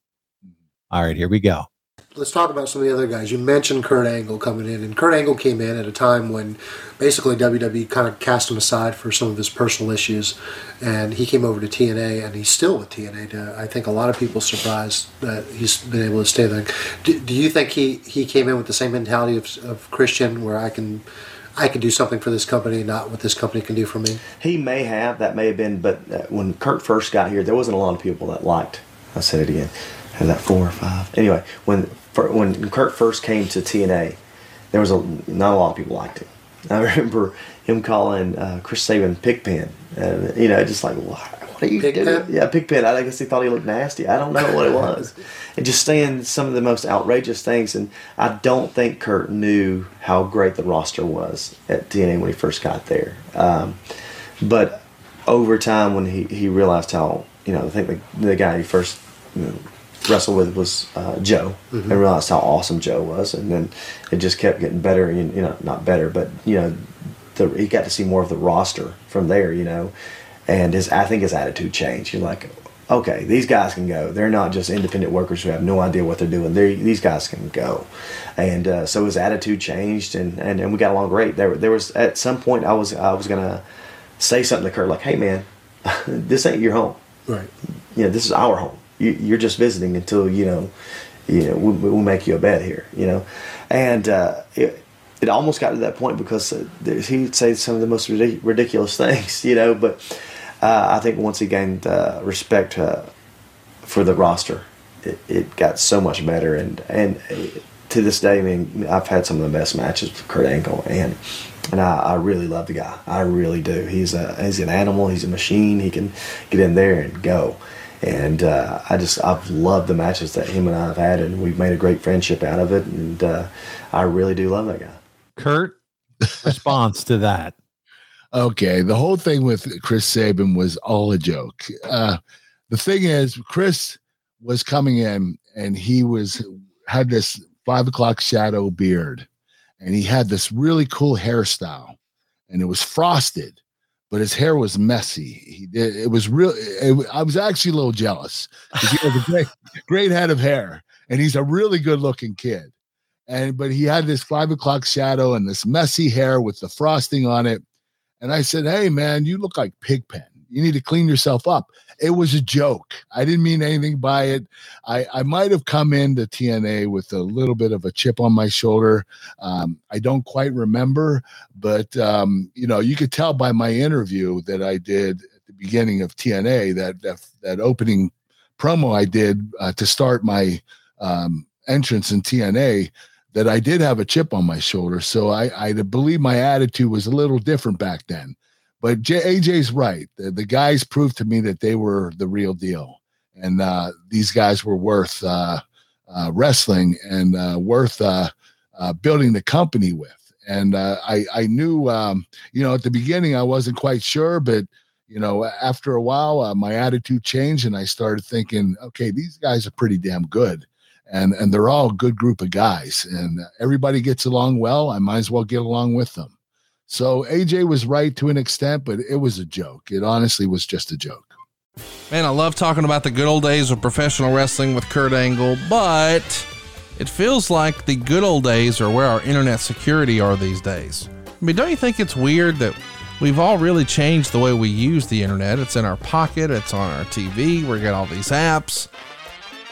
All right, here we go. Let's talk about some of the other guys. You mentioned Kurt Angle coming in, and Kurt Angle came in at a time when basically WWE kind of cast him aside for some of his personal issues, and he came over to TNA, and he's still with TNA. To, I think a lot of people surprised that he's been able to stay there. Do, do you think he, he came in with the same mentality of, of Christian, where I can I can do something for this company, not what this company can do for me? He may have, that may have been, but uh, when Kurt first got here, there wasn't a lot of people that liked. I said it again. Had that four or five. Anyway, when when Kurt first came to TNA, there was a not a lot of people liked him. I <laughs> remember him calling uh, Chris Sabin Pigpen. Uh, you know, just like what, you Pig doing? pen? Yeah, Pigpen. I guess he thought he looked nasty. I don't know what it was. <laughs> and just saying some of the most outrageous things. And I don't think Kurt knew how great the roster was at TNA when he first got there. Um, but over time, when he, he realized how you know, I think the, the guy he first you know, wrestled with was uh, Joe, Mhm. and realized how awesome Joe was, and then it just kept getting better. And you know, not better, but you know, the, he got to see more of the roster from there. You know, and his I think his attitude changed. You're like, okay, these guys can go. They're not just independent workers who have no idea what they're doing. They these guys can go, and uh, so his attitude changed, and, and and we got along great. There there was at some point I was I was gonna say something to Kurt like, hey man, <laughs> this ain't your home Right. you know, this is our home. You, you're just visiting until you know, you know, we, we'll make you a bed here. You know, and uh, it, it almost got to that point because uh, he'd say some of the most ridic- ridiculous <laughs> things. You know, but uh, I think once he gained uh, respect uh, for the roster, it, it got so much better. And and uh, to this day, I mean, I've had some of the best matches with Kurt Angle, and and I, I really love the guy. I really do. He's a he's an animal. He's a machine. He can get in there and go. And uh, I just I've loved the matches that him and I have had, and we've made a great friendship out of it. And uh, I really do love that guy. Kurt, response to that. Okay, the whole thing with Chris Sabin was all a joke. Uh, the thing is, Chris was coming in and he was had this five o'clock shadow beard, and he had this really cool hairstyle, and it was frosted, but his hair was messy. He did it was real. It, I was actually a little jealous because he has a great, <laughs> great head of hair, and he's a really good looking kid. And but he had this five o'clock shadow and this messy hair with the frosting on it. And I said, Hey, man, you look like Pigpen. You need to clean yourself up. It was a joke. I didn't mean anything by it. I, I might have come into TNA with a little bit of a chip on my shoulder. Um, I don't quite remember, but um, you know, you could tell by my interview that I did at the beginning of TNA that that, that opening promo I did uh, to start my um, entrance in TNA that I did have a chip on my shoulder. So I, I believe my attitude was a little different back then. But J- AJ's right. The, the guys proved to me that they were the real deal. And uh, these guys were worth uh, uh, wrestling and uh, worth uh, uh, building the company with. And I, I knew, um, you know, at the beginning, I wasn't quite sure, but you know, after a while, my attitude changed, and I started thinking, okay, these guys are pretty damn good, and and they're all a good group of guys, and everybody gets along well. I might as well get along with them. So AJ was right to an extent, but it was a joke. It honestly was just a joke. Man, I love talking about the good old days of professional wrestling with Kurt Angle, but it feels like the good old days are where our internet security are these days. I mean, don't you think it's weird that we've all really changed the way we use the internet? It's in our pocket, it's on our TV, we got all these apps,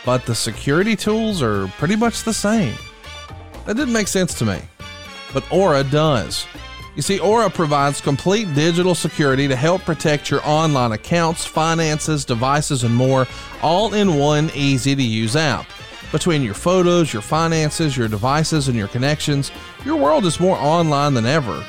but the security tools are pretty much the same. That didn't make sense to me, but Aura does. You see, Aura provides complete digital security to help protect your online accounts, finances, devices, and more, all in one easy to use app. Between your photos, your finances, your devices, and your connections, your world is more online than ever.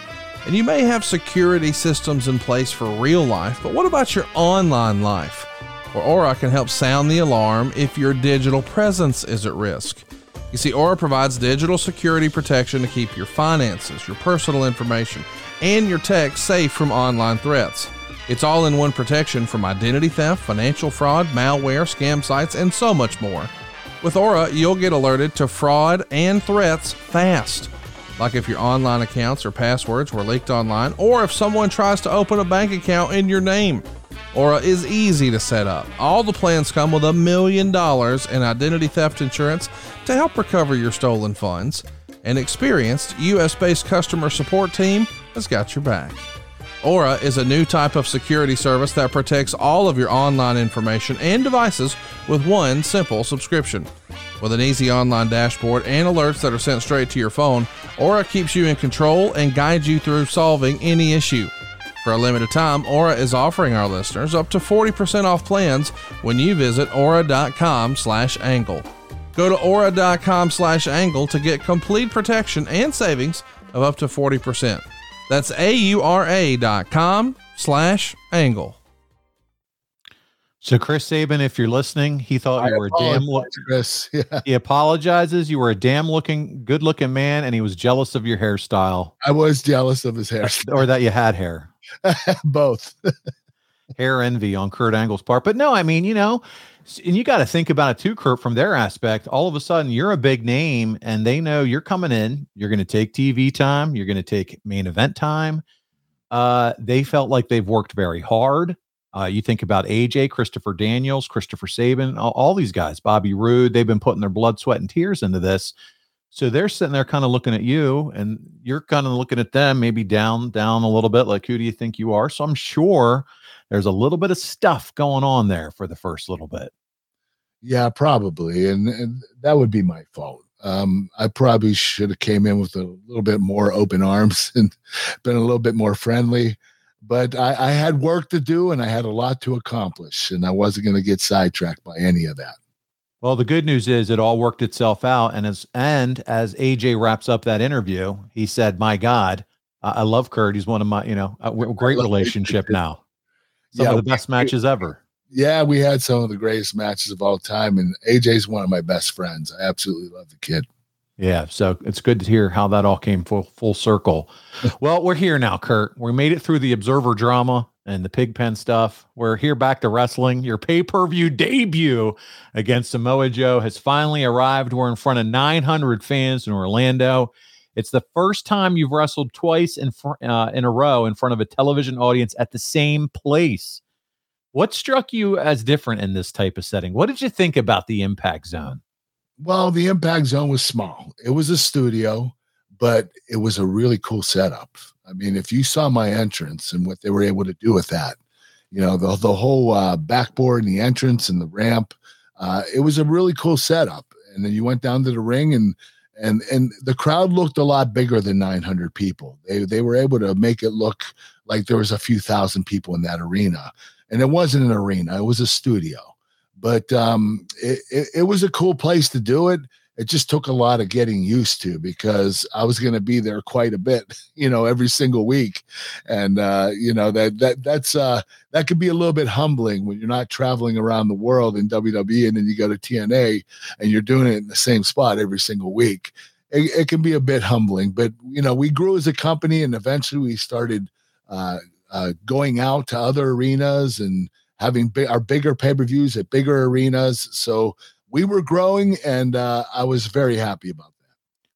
And you may have security systems in place for real life, but what about your online life? Where Aura can help sound the alarm if your digital presence is at risk. You see, Aura provides digital security protection to keep your finances, your personal information, and your tech safe from online threats. It's all in one protection from identity theft, financial fraud, malware, scam sites, and so much more. With Aura, you'll get alerted to fraud and threats fast. Like if your online accounts or passwords were leaked online, or if someone tries to open a bank account in your name. Aura is easy to set up. All the plans come with a million dollars in identity theft insurance to help recover your stolen funds. An experienced US based customer support team has got your back. Aura is a new type of security service that protects all of your online information and devices with one simple subscription. With an easy online dashboard and alerts that are sent straight to your phone, Aura keeps you in control and guides you through solving any issue. For a limited time, Aura is offering our listeners up to 40% off plans when you visit aura.com slash angle. Go to aura.com slash angle to get complete protection and savings of up to 40%. That's A-U-R-A dot com slash angle. So Chris Sabin, if you're listening, he thought you I were a damn look. Chris. <laughs> Yeah, He apologizes. You were a damn looking, good looking man, and he was jealous of your hairstyle I was jealous of his hair. or that you had hair. <laughs> Both. <laughs> hair envy on Kurt Angle's part. But no, I mean, you know, and you got to think about it too, Kurt, from their aspect. All of a sudden, you're a big name and they know you're coming in. You're going to take TV time, you're going to take main event time. Uh, they felt like they've worked very hard. Uh, you think about AJ, Christopher Daniels, Christopher Sabin, all, all these guys, Bobby Roode, they've been putting their blood, sweat, and tears into this. So they're sitting there kind of looking at you and you're kind of looking at them, maybe down, down a little bit, like who do you think you are? So I'm sure there's a little bit of stuff going on there for the first little bit. Yeah, probably, and, and that would be my fault. Um, I probably should have came in with a little bit more open arms <laughs> and been a little bit more friendly. But I, I had work to do and I had a lot to accomplish, and I wasn't going to get sidetracked by any of that. Well, the good news is it all worked itself out. And as and as AJ wraps up that interview, he said, "My God, I, I love Kurt. He's one of my, you know, great <laughs> relationship too. now. Some Yeah, of the best we- matches ever." Yeah, we had some of the greatest matches of all time, and AJ's one of my best friends. I absolutely love the kid. Yeah, so it's good to hear how that all came full full circle. <laughs> well, we're here now, Kurt. We made it through the Observer drama and the Pigpen stuff. We're here back to wrestling. Your pay per view debut against Samoa Joe has finally arrived. We're in front of 900 fans in Orlando. It's the first time you've wrestled twice in fr- uh, in a row in front of a television audience at the same place. What struck you as different in this type of setting? What did you think about the Impact Zone? Well, the impact zone was small. It was a studio, but it was a really cool setup. I mean, if you saw my entrance and what they were able to do with that, you know, the the whole uh, backboard and the entrance and the ramp, uh, it was a really cool setup. And then you went down to the ring and and and the crowd looked a lot bigger than 900 people. They they were able to make it look like there was a few thousand people in that arena, and it wasn't an arena; it was a studio but um, it, it, it was a cool place to do it. It just took a lot of getting used to because I was going to be there quite a bit, <laughs> you know, every single week, and uh, you know that that that's uh, that could be a little bit humbling when you're not traveling around the world in WWE and then you go to TNA and you're doing it in the same spot every single week. It, it can be a bit humbling, but you know, we grew as a company and eventually we started uh, uh, going out to other arenas and having bi- our bigger pay-per-views at bigger arenas. So we were growing, and uh, I was very happy about that.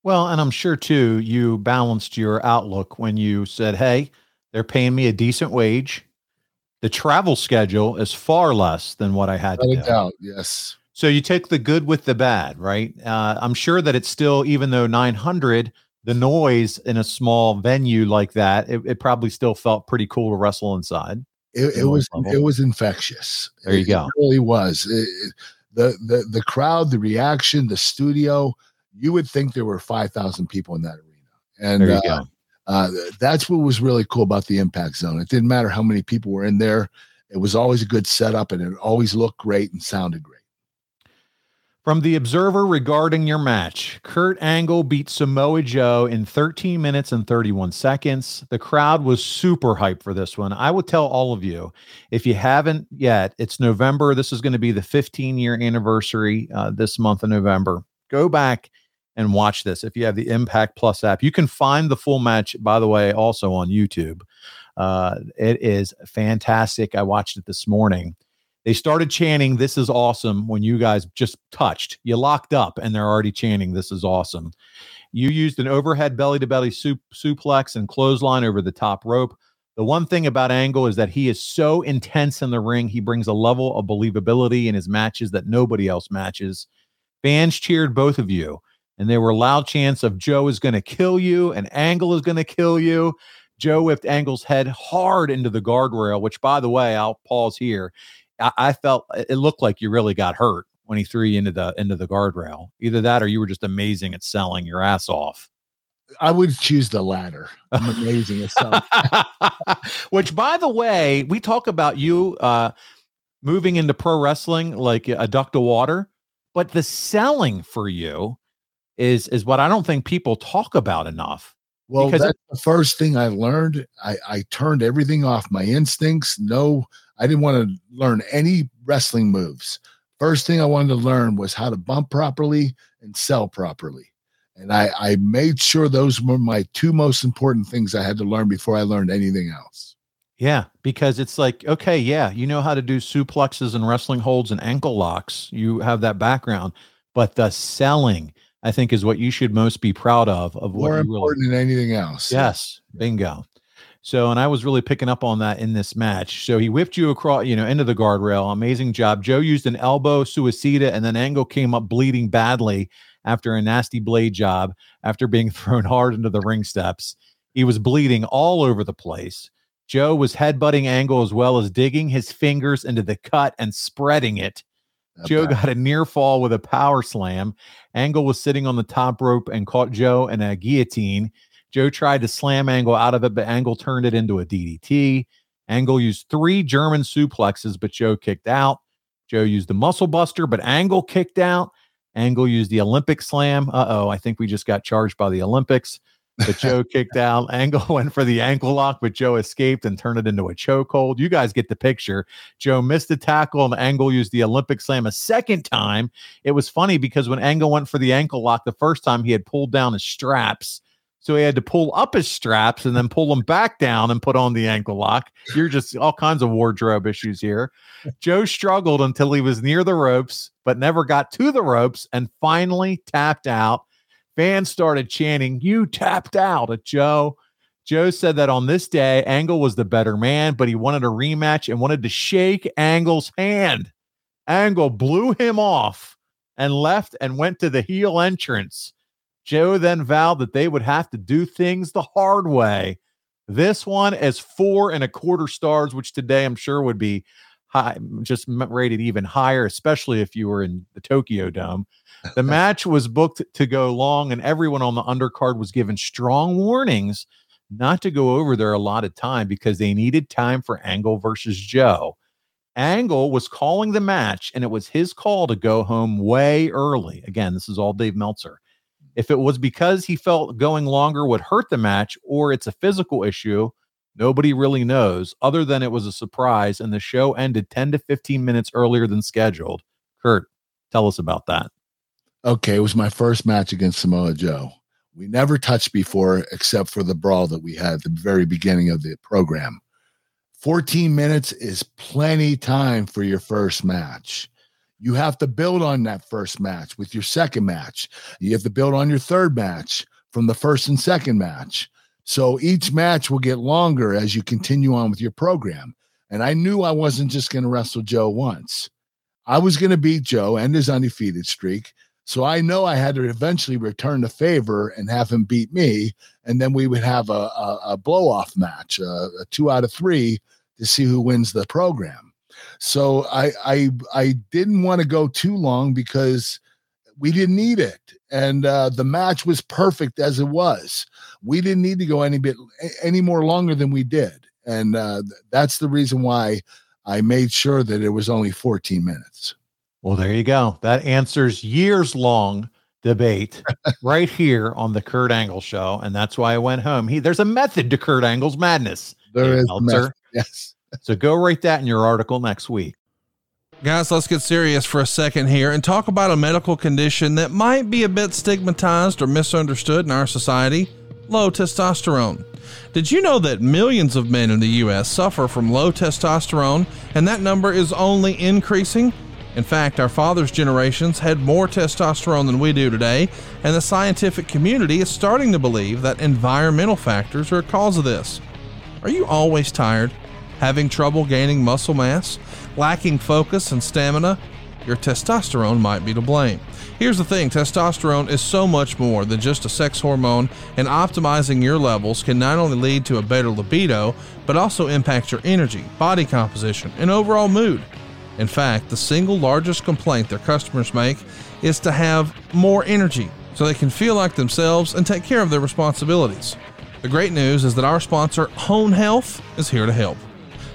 Well, and I'm sure too, you balanced your outlook when you said, Hey, they're paying me a decent wage. The travel schedule is far less than what I had to Without do. doubt, yes. So you take the good with the bad, right? Uh, I'm sure that it's still, even though 900, the noise in a small venue like that, it, it probably still felt pretty cool to wrestle inside. It, it was level. it was infectious. There you It- go. It really was. It- it- the the the crowd, the reaction, the studio. You would think there were five thousand people in that arena, and There you uh, go. uh, that's what was really cool about the impact zone. It didn't matter how many people were in there. It was always a good setup, and it always looked great and sounded great. From the Observer regarding your match, Kurt Angle beat Samoa Joe in 13 minutes and 31 seconds. The crowd was super hyped for this one. I would tell all of you, if you haven't yet, it's November. This is going to be the 15 year anniversary uh, this month of November. Go back and watch this if you have the Impact Plus app. You can find the full match, by the way, also on YouTube. Uh, it is fantastic. I watched it this morning. They started chanting, This is awesome, when you guys just touched. You locked up and they're already chanting, This is awesome. You used an overhead belly to belly suplex and clothesline over the top rope. The one thing about Angle is that he is so intense in the ring. He brings a level of believability in his matches that nobody else matches. Fans cheered both of you, and there were loud chants of Joe is going to kill you and Angle is going to kill you. Joe whipped Angle's head hard into the guardrail, which, by the way, I'll pause here. I, I felt it looked like you really got hurt when he threw you into the into the guardrail. Either that, or you were just amazing at selling your ass off. I would choose the latter. I'm amazing at selling. <laughs> Which, by the way, we talk about you uh, moving into pro wrestling like a duck to water, but the selling for you is is what I don't think people talk about enough. Well, because that's it, the first thing I learned. I, I turned everything off, my instincts. No, I didn't want to learn any wrestling moves. First thing I wanted to learn was how to bump properly and sell properly. And I, I made sure those were my two most important things I had to learn before I learned anything else. Yeah, because it's like, okay, yeah, you know how to do suplexes and wrestling holds and ankle locks. You have that background, but the selling, I think, is what you should most be proud of. Of more what important really, than anything else. Yes, bingo. So, and I was really picking up on that in this match. So he whipped you across, you know, into the guardrail. Amazing job. Joe used an elbow suicida, and then Angle came up bleeding badly after a nasty blade job after being <laughs> thrown hard into the ring steps. He was bleeding all over the place. Joe was headbutting Angle as well as digging his fingers into the cut and spreading it. Not Joe got a near fall with a power slam. Angle was sitting on the top rope and caught Joe in a guillotine. Joe tried to slam Angle out of it, but Angle turned it into a DDT. Angle used three German suplexes, but Joe kicked out. Joe used the muscle buster, but Angle kicked out. Angle used the Olympic slam. Uh oh, I think we just got charged by the Olympics. But Joe <laughs> kicked out. Angle <laughs> went for the ankle lock, but Joe escaped and turned it into a chokehold. You guys get the picture. Joe missed the tackle, and Angle used the Olympic slam a second time. It was funny because when Angle went for the ankle lock the first time, he had pulled down his straps so he had to pull up his straps and then pull them back down and put on the ankle lock. You're just all kinds of wardrobe issues here. Joe struggled until he was near the ropes, but never got to the ropes and finally tapped out. Fans started chanting, You tapped out at Joe. Joe said that on this day, Angle was the better man, but he wanted a rematch and wanted to shake Angle's hand. Angle blew him off and left and went to the heel entrance. Joe then vowed that they would have to do things the hard way. This one is four and a quarter stars, which today I'm sure would be high, just rated even higher, especially if you were in the Tokyo Dome. The <laughs> match was booked to go long, and everyone on the undercard was given strong warnings not to go over their allotted time because they needed time for Angle versus Joe. Angle was calling the match, and it was his call to go home way early. Again, this is all Dave Meltzer. If it was because he felt going longer would hurt the match or it's a physical issue, nobody really knows, other than it was a surprise and the show ended 10 to 15 minutes earlier than scheduled. Kurt, tell us about that. Okay, it was my first match against Samoa Joe. We never touched before except for the brawl that we had at the very beginning of the program. 14 minutes is plenty time for your first match. You have to build on that first match with your second match. You have to build on your third match from the first and second match. So each match will get longer as you continue on with your program. And I knew I wasn't just going to wrestle Joe once. I was going to beat Joe and his undefeated streak. So I know I had to eventually return the favor and have him beat me. And then we would have a, a, a blow off match, a, a two out of three to see who wins the program. So I I I didn't want to go too long because we didn't need it, and uh, the match was perfect as it was. We didn't need to go any bit any more longer than we did, and uh, that's the reason why I made sure that it was only 14 minutes. Well, there you go. That answers years long debate <laughs> right here on the Kurt Angle show. And that's why I went home. He there's a method to Kurt Angle's madness. There is Meltzer. yes. So go write that in your article next week. Guys, let's get serious for a second here and talk about a medical condition that might be a bit stigmatized or misunderstood in our society low testosterone. Did you know that millions of men in the U.S. suffer from low testosterone and that number is only increasing? In fact, our fathers' generations had more testosterone than we do today, and the scientific community is starting to believe that environmental factors are a cause of this. Are you always tired? Having trouble gaining muscle mass? Lacking focus and stamina? Your testosterone might be to blame. Here's the thing testosterone is so much more than just a sex hormone, and optimizing your levels can not only lead to a better libido, but also impact your energy, body composition, and overall mood. In fact, the single largest complaint their customers make is to have more energy so they can feel like themselves and take care of their responsibilities. The great news is that our sponsor, Hone Health, is here to help.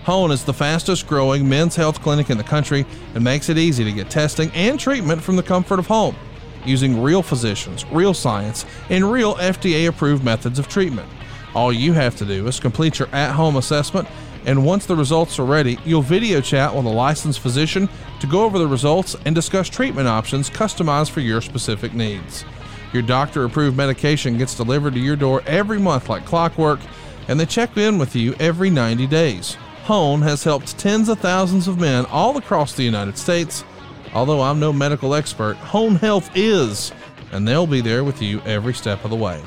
Hone is the fastest growing men's health clinic in the country and makes it easy to get testing and treatment from the comfort of home using real physicians, real science, and real FDA approved methods of treatment. All you have to do is complete your at home assessment, and once the results are ready, you'll video chat with a licensed physician to go over the results and discuss treatment options customized for your specific needs. Your doctor approved medication gets delivered to your door every month like clockwork, and they check in with you every 90 days. Hone has helped tens of thousands of men all across the United States. Although I'm no medical expert, Hone Health is, and they'll be there with you every step of the way.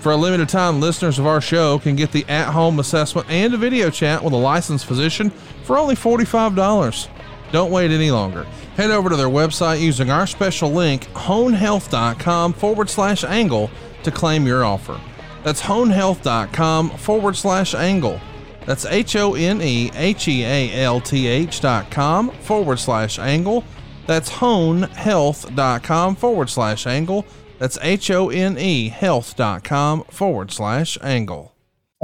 For a limited time, listeners of our show can get the at home assessment and a video chat with a licensed physician for only $45. Don't wait any longer. Head over to their website using our special link, honehealth.com forward slash angle, to claim your offer. That's honehealth.com forward slash angle. That's H O N E H E A L T H dot com forward slash angle. That's honehealth.com forward slash angle. That's H O N E health.com forward slash angle.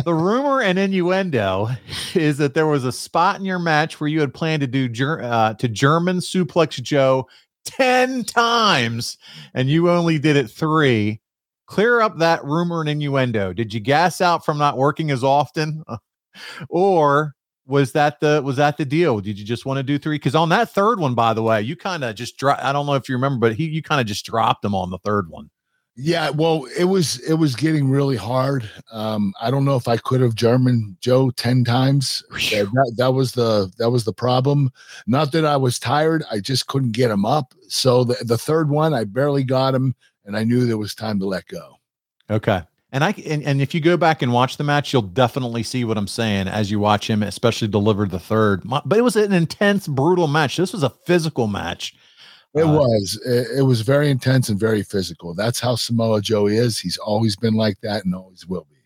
the rumor and innuendo is that there was a spot in your match where you had planned to do ger- uh, to German suplex Joe 10 times and you only did it three. Clear up that rumor and innuendo. Did you gas out from not working as often? Or was that the was that the deal? Did you just want to do three? Because on that third one, by the way, you kind of just dro- I don't know if you remember, but he you kind of just dropped him on the third one. Yeah, well, it was it was getting really hard. Um, I don't know if I could have German Joe ten times. That, that, that was the that was the problem. Not that I was tired, I just couldn't get him up. So the the third one, I barely got him, and I knew there was time to let go. Okay. And I and, and if you go back and watch the match, you'll definitely see what I'm saying as you watch him, especially deliver the third. But it was an intense, brutal match. This was a physical match. It Uh, was it, it was very intense and very physical. That's how Samoa Joe is. He's always been like that and always will be.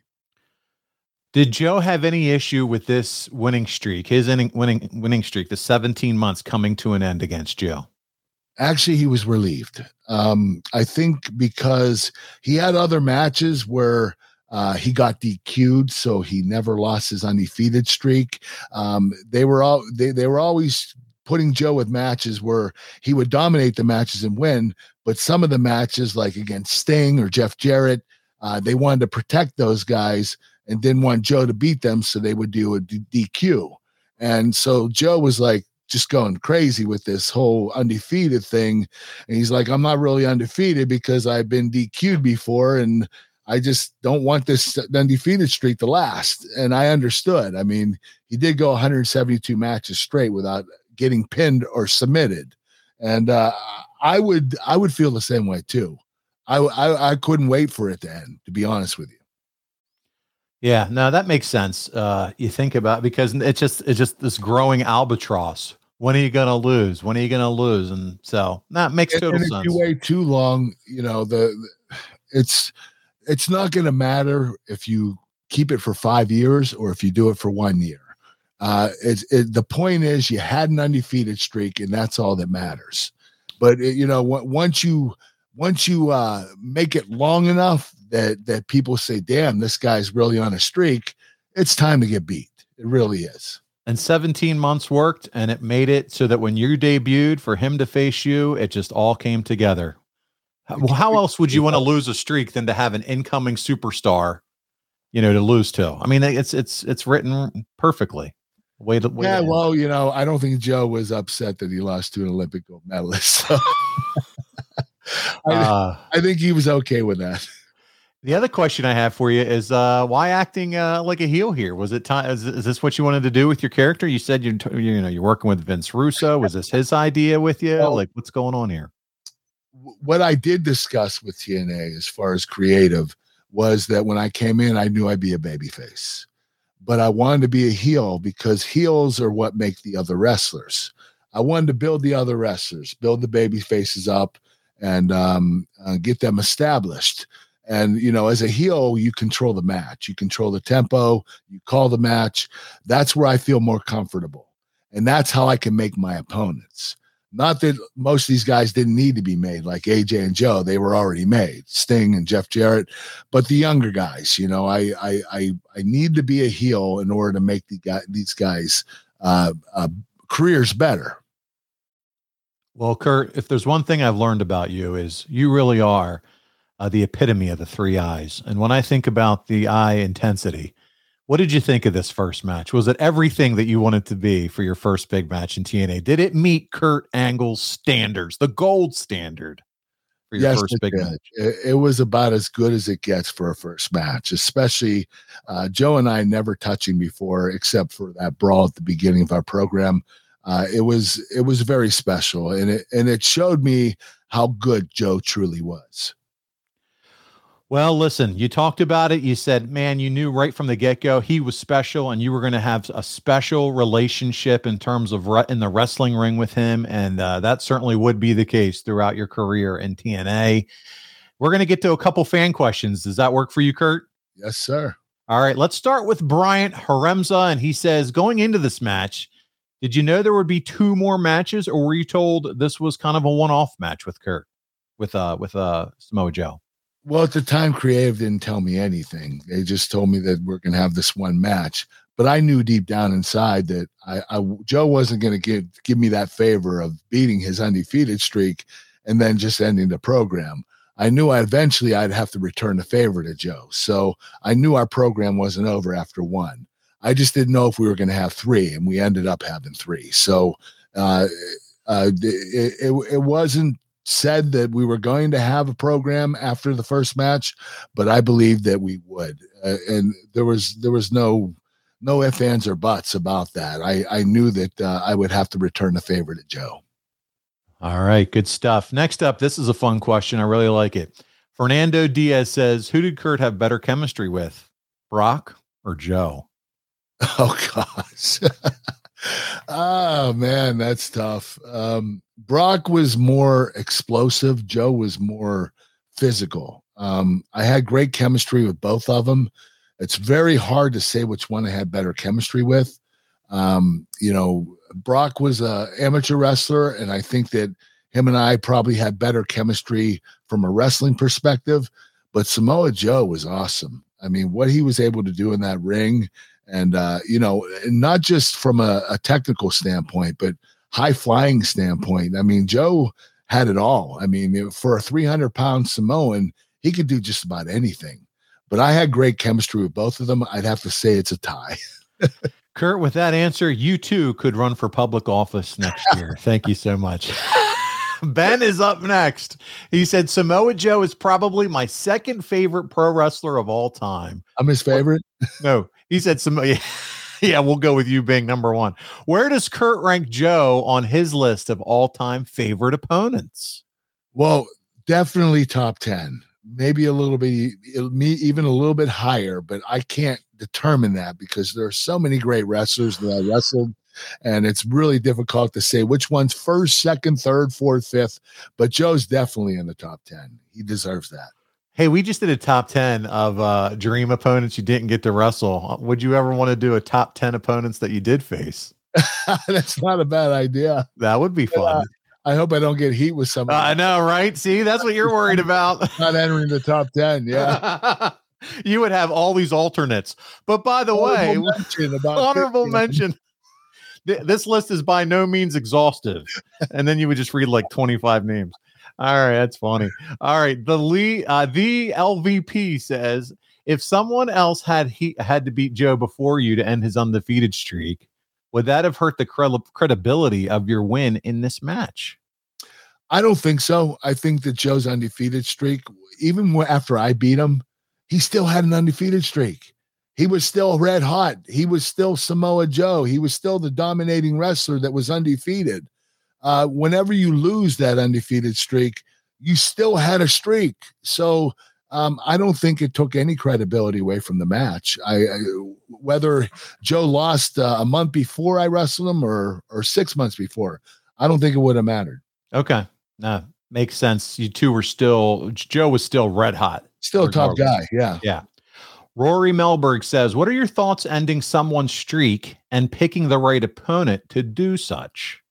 Did Joe have any issue with this winning streak, his inning, winning winning streak, the 17 months coming to an end against Joe? Actually, he was relieved. Um, I think because he had other matches where uh, he got DQ'd, so he never lost his undefeated streak. Um, they were all they they were always putting Joe with matches where he would dominate the matches and win, but some of the matches, like against Sting or Jeff Jarrett, uh, they wanted to protect those guys and didn't want Joe to beat them, so they would do a DQ. And so Joe was like just going crazy with this whole undefeated thing. And he's like, I'm not really undefeated because I've been DQ'd before and I just don't want this undefeated streak to last. And I understood. I mean, he did go 172 matches straight without getting pinned or submitted. And uh, I would I would feel the same way too. I, I I couldn't wait for it to end, to be honest with you. Yeah, no, that makes sense. Uh, you think about because it's just it's just this growing albatross. When are you gonna lose? When are you gonna lose? And so that makes total and if sense. you wait too long, you know the, the- it's it's not going to matter if you keep it for five years or if you do it for one year. Uh, it's it, the point is you had an undefeated streak, and that's all that matters. But it, you know, on- once you once you uh, make it long enough that that people say, "Damn, this guy's really on a streak," it's time to get beat. It really is. And 17 months worked, and it made it so that when you debuted for him to face you, it just all came together. How- Well, how else would you want to lose a streak than to have an incoming superstar, you know, to lose to? I mean, it's it's it's written perfectly. Way to way Yeah, to- well, you know, I don't think Joe was upset that he lost to an Olympic gold medalist. So <laughs> I, Uh, I think he was okay with that. The other question I have for you is uh, why acting uh, like a heel here? Was it time? Is, is this what you wanted to do with your character? You said you you know you're working with Vince Russo. Was this his idea with you? Well- like what's going on here? what I did discuss with TNA as far as creative was that when I came in, I knew I'd be a babyface, but I wanted to be a heel because heels are what make the other wrestlers. I wanted to build the other wrestlers, build the baby faces up, and um, uh, get them established. And you know, as a heel, you control the match, you control the tempo, you call the match. That's where I feel more comfortable, and that's how I can make my opponents. Not that most of these guys didn't need to be made, like AJ and Joe; they were already made. Sting and Jeff Jarrett, but the younger guys, you know, I I I, I need to be a heel in order to make the guy these guys uh, uh, careers better. Well, Kurt, if there's one thing I've learned about you is you really are uh, the epitome of the three eyes. And when I think about the eye intensity, what did you think of this first match? Was it everything that you wanted to be for your first big match in TNA? Did it meet Kurt Angle's standards, the gold standard for your Yes, first big did. match? It, it was about as good as it gets for a first match, especially uh, Joe and I never touching before, except for that brawl at the beginning of our program. Uh, it was it was very special, and it and it showed me how good Joe truly was. Well, listen, you talked about it. You said, man, you knew right from the get go he was special and you were going to have a special relationship in terms of re- in the wrestling ring with him. And uh, that certainly would be the case throughout your career in TNA. We're going to get to a couple fan questions. Does that work for you, Kurt? Yes, sir. All right, let's start with Bryant Haremza. And he says, going into this match, did you know there would be two more matches, or were you told this was kind of a one-off match with Kurt, with uh with uh Samoa Joe? Well, at the time, Creative didn't tell me anything. They just told me that we're going to have this one match. But I knew deep down inside that I, I Joe wasn't going to give give me that favor of beating his undefeated streak and then just ending the program. I knew I eventually I'd have to return the favor to Joe. So I knew our program wasn't over after one. I just didn't know if we were going to have three, and we ended up having three. So uh, uh, it, it, it wasn't said that we were going to have a program after the first match, but I believed that we would, uh, and there was there was no no ifs ands or buts about that. I I knew that uh, I would have to return the favor to Joe. All right, good stuff. Next up, this is a fun question. I really like it. Fernando Diaz says, "Who did Kurt have better chemistry with, Brock or Joe?" <laughs> Oh gosh. <laughs> oh man, that's tough. Um, Brock was more explosive. Joe was more physical. Um, I had great chemistry with both of them. It's very hard to say which one I had better chemistry with. Um, you know, Brock was a amateur wrestler, and I think that him and I probably had better chemistry from a wrestling perspective. But Samoa Joe was awesome. I mean, what he was able to do in that ring, and uh, you know, not just from a, a technical standpoint, but high flying standpoint. I mean, Joe had it all. I mean, for a 300 pound Samoan, he could do just about anything. But I had great chemistry with both of them. I'd have to say it's a tie. <laughs> Kurt, with that answer, you too could run for public office next <laughs> year. Thank you so much. <laughs> ben is up next. He said Samoa Joe is probably my second favorite pro wrestler of all time. I'm his favorite. No, he said Samoa. <laughs> Yeah, we'll go with you being number one. Where does Kurt rank Joe on his list of all time favorite opponents? Well, definitely top 10. Maybe a little bit, me even a little bit higher, but I can't determine that because there are so many great wrestlers that I wrestled, and it's really difficult to say which one's first, second, third, fourth, fifth. But Joe's definitely in the top 10. He deserves that. Hey, we just did a top 10 of uh, dream opponents you didn't get to wrestle. Would you ever want to do a top 10 opponents that you did face? <laughs> That's not a bad idea. That would be fun. I hope I don't get heat with somebody. I know, right? See, that's what you're worried about. <laughs> not entering the top 10. Yeah. <laughs> you would have all these alternates. But by the way, Honorable mention about honorable 15. mention. th- this list is by no means exhaustive. And then you would just read like 25 names. All right, that's funny. All right, the Lee, uh, the LVP says if someone else had he had to beat Joe before you to end his undefeated streak, would that have hurt the credi- credibility of your win in this match? I don't think so. I think that Joe's undefeated streak, even after I beat him, he still had an undefeated streak. He was still red hot. He was still Samoa Joe. He was still the dominating wrestler that was undefeated. Uh, whenever you lose that undefeated streak, you still had a streak. So um, I don't think it took any credibility away from the match. I, I whether Joe lost uh, a month before I wrestled him or or six months before, I don't think it would have mattered. Okay, no, makes sense. You two were still Joe was still red hot, Still a top guy. Yeah. Yeah. Rory Melberg says, What are your thoughts ending someone's streak and picking the right opponent to do such?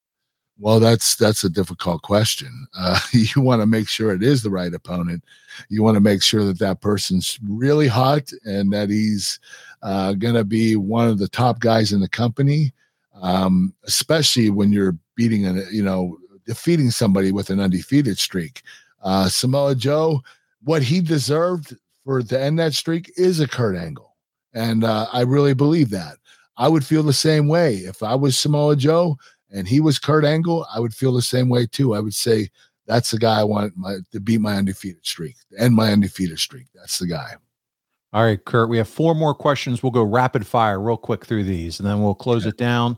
Well, that's that's a difficult question. Uh, <laughs> you want to make sure it is the right opponent. You want to make sure that that person's really hot and that he's uh, going to be one of the top guys in the company. Um, especially when you're beating a you know defeating somebody with an undefeated streak. Uh, Samoa Joe, what he deserved for to end that streak is a Kurt Angle, and uh, I really believe that. I would feel the same way if I was Samoa Joe and he was Kurt Angle, I would feel the same way too. I would say that's the guy I want my, to beat my undefeated streak and my undefeated streak. That's the guy. All right, Kurt, we have four more questions. We'll go rapid fire real quick through these and then we'll close it down.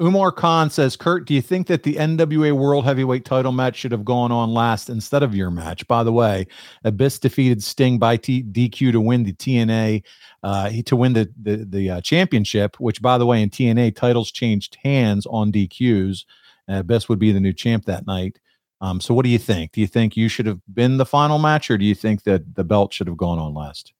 Umar Khan says, Kurt, do you think that the NWA World Heavyweight title match should have gone on last instead of your match? By the way, Abyss defeated Sting by T- DQ to win the TNA, uh, he- to win the the, the uh, championship, which, by the way, in TNA, titles changed hands on DQs. Uh, Abyss would be the new champ that night. Um, so, what do you think? Do you think you should have been the final match, or do you think that the belt should have gone on last?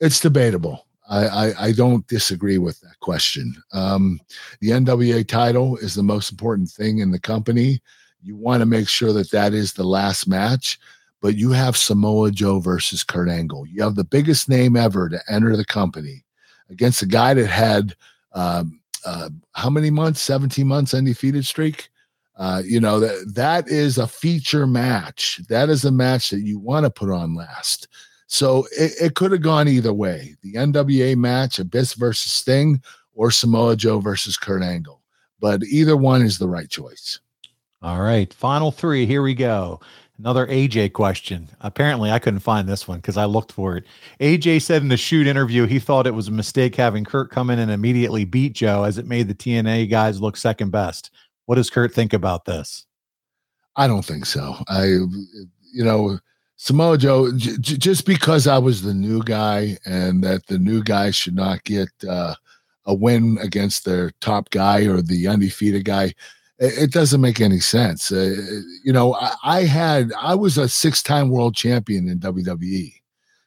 It's debatable. I, I, I don't disagree with that question. Um, the NWA title is the most important thing in the company. You want to make sure that that is the last match, but you have Samoa Joe versus Kurt Angle. You have the biggest name ever to enter the company against a guy that had um, uh, how many months? 17 months undefeated streak. Uh, you know that that is a feature match. That is a match that you want to put on last. So it, it could have gone either way. The NWA match, Abyss versus Sting, or Samoa Joe versus Kurt Angle. But either one is the right choice. All right, final three. Here we go. Another AJ question. Apparently, I couldn't find this one because I looked for it. AJ said in the shoot interview he thought it was a mistake having Kurt come in and immediately beat Joe as it made the TNA guys look second best. What does Kurt think about this? I don't think so. I, you know, Samoa Joe, j- just because I was the new guy and that the new guy should not get uh, a win against their top guy or the undefeated guy, it, it doesn't make any sense. Uh, you know, I, I had, I was a six time world champion in WWE.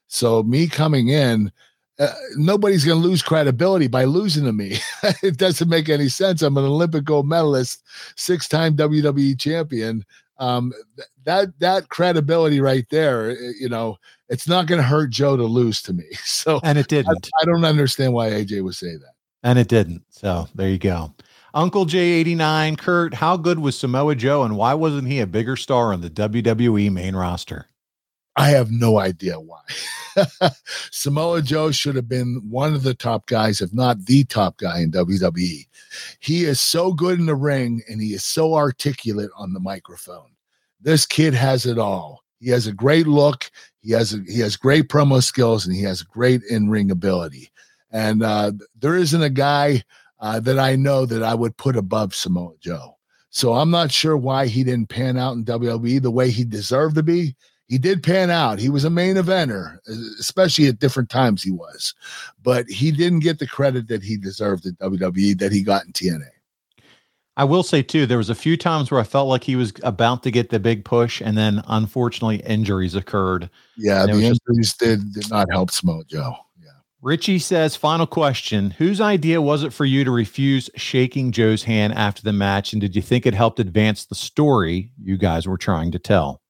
So me coming in, uh, nobody's going to lose credibility by losing to me. <laughs> it doesn't make any sense. I'm an Olympic gold medalist, six time WWE champion um th- that that credibility right there uh, you know it's not going to hurt joe to lose to me <laughs> so And it didn't. I don't understand why aj would say that And it didn't. So there you go. Uncle J89, Kurt, how good was Samoa Joe and why wasn't he a bigger star on the WWE main roster? i have no idea why. <laughs> Samoa joe should have been one of the top guys if not the top guy in wwe he is so good in the ring and he is so articulate on the microphone. This kid has it all. He has a great look he has a, he has great promo skills and he has great in-ring ability. And uh, there isn't a guy uh, that i know that i would put above samoa joe so i'm not sure why he didn't pan out in wwe the way he deserved to be he did pan out. He was a main eventer, especially at different times he was, but he didn't get the credit that he deserved at WWE that he got in TNA. I will say too, there was a few times where I felt like he was about to get the big push, and then unfortunately injuries occurred. Yeah, the was just- injuries did, did not help Samoa Joe. Yeah. Richie says, final question. Whose idea was it for you to refuse shaking Joe's hand after the match? And did you think it helped advance the story you guys were trying to tell?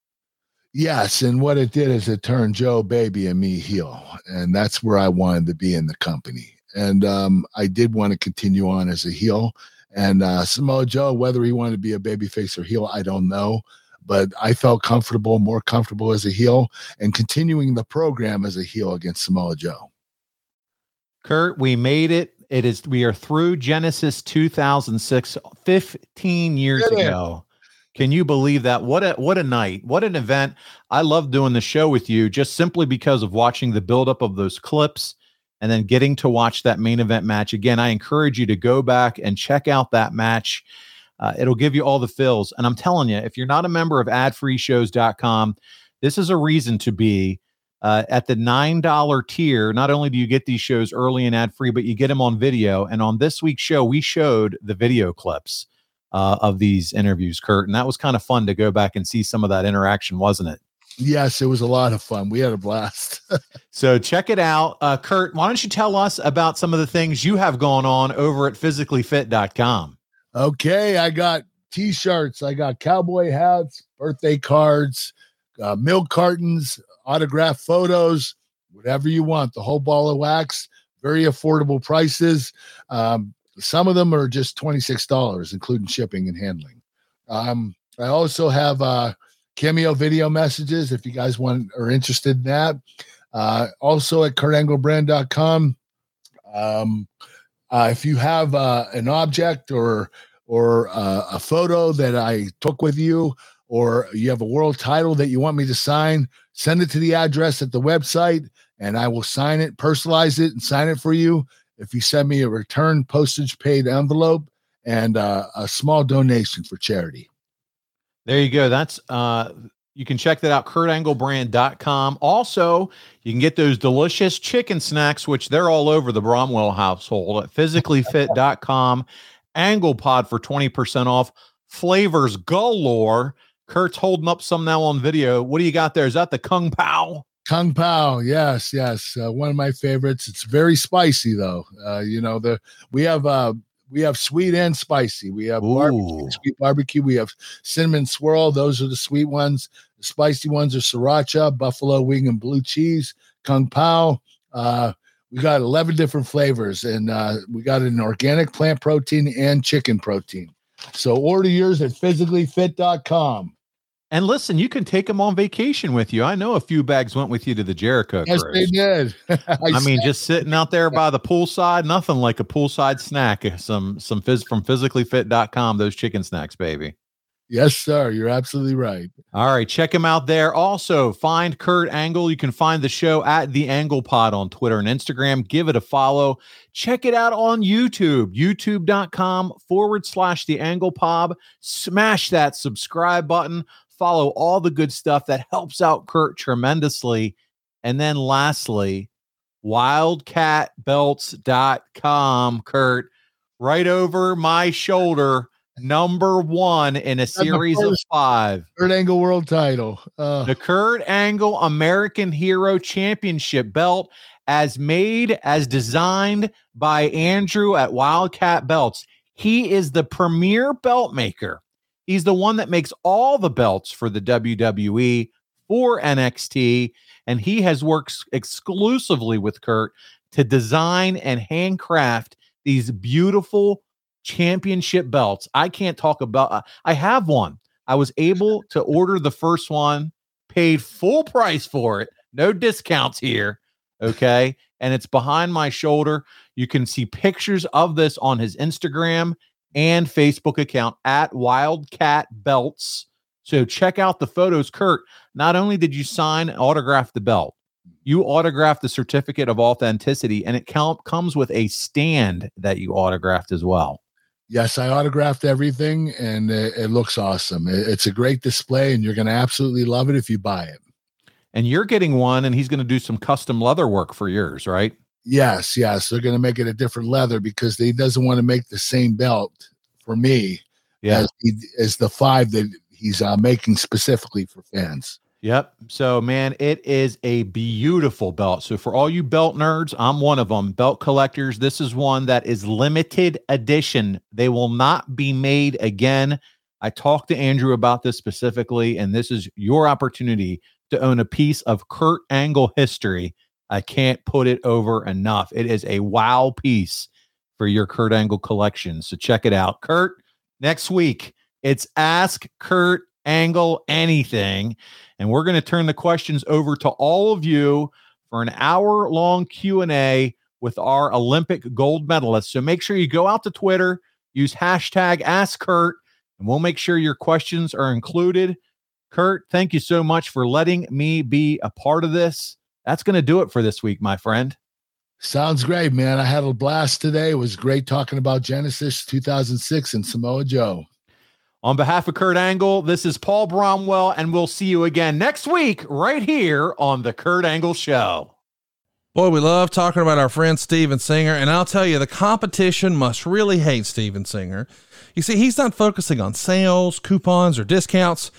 Yes, and what it did is it turned Joe Baby and me heel, and that's where I wanted to be in the company. And um, I did want to continue on as a heel, And uh, Samoa Joe, whether he wanted to be a babyface or heel, I don't know. But I felt comfortable, more comfortable as a heel, and continuing the program as a heel against Samoa Joe. Kurt, we made it. It is we are through Genesis 2006, 15 years ago. Can you believe that? What a what a night. What an event. I love doing the show with you just simply because of watching the buildup of those clips and then getting to watch that main event match again. I encourage you to go back and check out that match. Uh, it'll give you all the fills. And I'm telling you, if you're not a member of adfreeshows.com, this is a reason to be. Uh, at the $9 tier, not only do you get these shows early and ad free, but you get them on video. And on this week's show, we showed the video clips uh, of these interviews, Kurt. And that was kind of fun to go back and see some of that interaction, wasn't it? Yes, it was a lot of fun. We had a blast. <laughs> So check it out. Uh, Kurt, why don't you tell us about some of the things you have going on over at physicallyfit.com? Okay, I got t-shirts, I got cowboy hats, birthday cards, uh, milk cartons, autograph photos, whatever you want. The whole ball of wax, very affordable prices. Um, some of them are just twenty six dollars, including shipping and handling. Um, I also have uh, cameo video messages if you guys want are interested in that. Uh, also at kurtanglebrand.com. Um, uh, if you have uh, an object or or uh, a photo that I took with you, or you have a world title that you want me to sign, send it to the address at the website, and I will sign it, personalize it, and sign it for you. If you send me a return postage paid envelope and uh, a small donation for charity. There you go. That's uh you can check that out, kurtanglebrand.com. Also, you can get those delicious chicken snacks, which they're all over the Bromwell household at physicallyfit.com. Angle pod for 20% off. Flavors galore. Kurt's holding up some now on video. What do you got there? Is that the Kung Pao? Kung Pao, yes, yes, uh, one of my favorites. It's very spicy though. Uh, you know the we have uh we have sweet and spicy. We have barbecue, sweet barbecue. We have cinnamon swirl. Those are the sweet ones. The spicy ones are sriracha, buffalo wing, and blue cheese. Kung Pao. Uh, we got eleven different flavors, and uh, we got an organic plant protein and chicken protein. So order yours at physicallyfit.com. And listen, you can take them on vacation with you. I know a few bags went with you to the Jericho Yes, cruise. they did. <laughs> I mean, just sitting out there by the poolside, nothing like a poolside snack. Some some phys from physicallyfit.com, those chicken snacks, baby. yes, sir. You're absolutely right. All right, check him out there. Also, find Kurt Angle. You can find the show at the Angle Pod on Twitter and Instagram. Give it a follow. Check it out on YouTube, youtube.com forward slash the Angle Pod. Smash that subscribe button. Follow all the good stuff that helps out Kurt tremendously. And then lastly, wildcatbelts.com, Kurt, right over my shoulder, number one in a series of five. Third angle world title. Uh, The Kurt Angle American Hero Championship belt, as made, as designed by Andrew at Wildcat Belts. He is the premier belt maker. He's the one that makes all the belts for the WWE, for NXT, and he has worked exclusively with Kurt to design and handcraft these beautiful championship belts. I can't talk about, uh, I have one. I was able to order the first one, paid full price for it, no discounts here. Okay. And it's behind my shoulder. You can see pictures of this on his Instagram and Facebook account at Wildcat Belts. So check out the photos. Kurt, not only did you sign and autograph the belt, you autographed the certificate of authenticity, and it comes with a stand that you autographed as well. Yes, I autographed everything and it, it looks awesome. It- it's a great display and you're going to absolutely love it if you buy it. And you're getting one, and he's going to do some custom leather work for yours, right? Yes, yes, they're going to make it a different leather because he doesn't want to make the same belt for me Yeah. as, he, as the five that he's uh, making specifically for fans. Yep. So, man, it is a beautiful belt. So, for all you belt nerds, I'm one of them. Belt collectors, this is one that is limited edition. They will not be made again. I talked to Andrew about this specifically, and this is your opportunity to own a piece of Kurt Angle history. I can't put it over enough. It is a wow piece. for your Kurt Angle collection. So check it out. Kurt, next week, it's Ask Kurt Angle Anything. And we're going to turn the questions over to all of you for an hour long Q&A with our Olympic gold medalists. So make sure you go out to Twitter, use hashtag Ask Kurt, and we'll make sure your questions are included. Kurt, thank you so much for letting me be a part of this. That's going to do it for this week, my friend. Sounds great, man. I had a blast today. It was great talking about Genesis 2006 and Samoa Joe. On behalf of Kurt Angle, this is Paul Bromwell, and we'll see you again next week right here on The Kurt Angle Show. Boy, we love talking about our friend Steven Singer, and I'll tell you, the competition must really hate Steven Singer. You see, he's not focusing on sales, coupons, or discounts.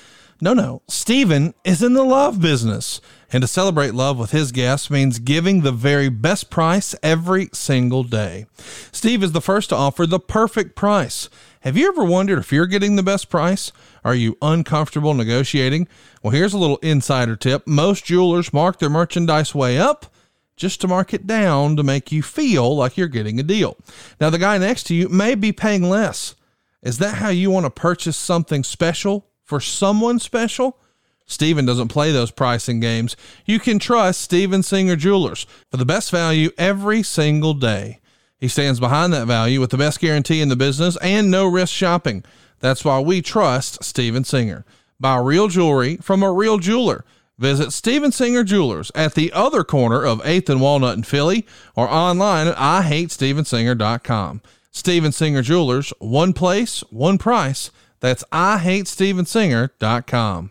No, no. Steven is in the love business. And to celebrate love with his guests means giving the very best price every single day. Steve is the first to offer the perfect price. Have you ever wondered if you're getting the best price? Are you uncomfortable negotiating? Well, here's a little insider tip. Most jewelers mark their merchandise way up just to mark it down to make you feel like you're getting a deal. Now, the guy next to you may be paying less. Is that how you want to purchase something special for someone special? Steven doesn't play those pricing games. You can trust Steven Singer Jewelers for the best value every single day. He stands behind that value with the best guarantee in the business and no risk shopping. That's why we trust Steven Singer. Buy real jewelry from a real jeweler. Visit Steven Singer Jewelers at the other corner of 8th and Walnut in Philly or online at IHateStevenSinger.com. Steven Singer Jewelers, one place, one price. That's IHateStevenSinger.com.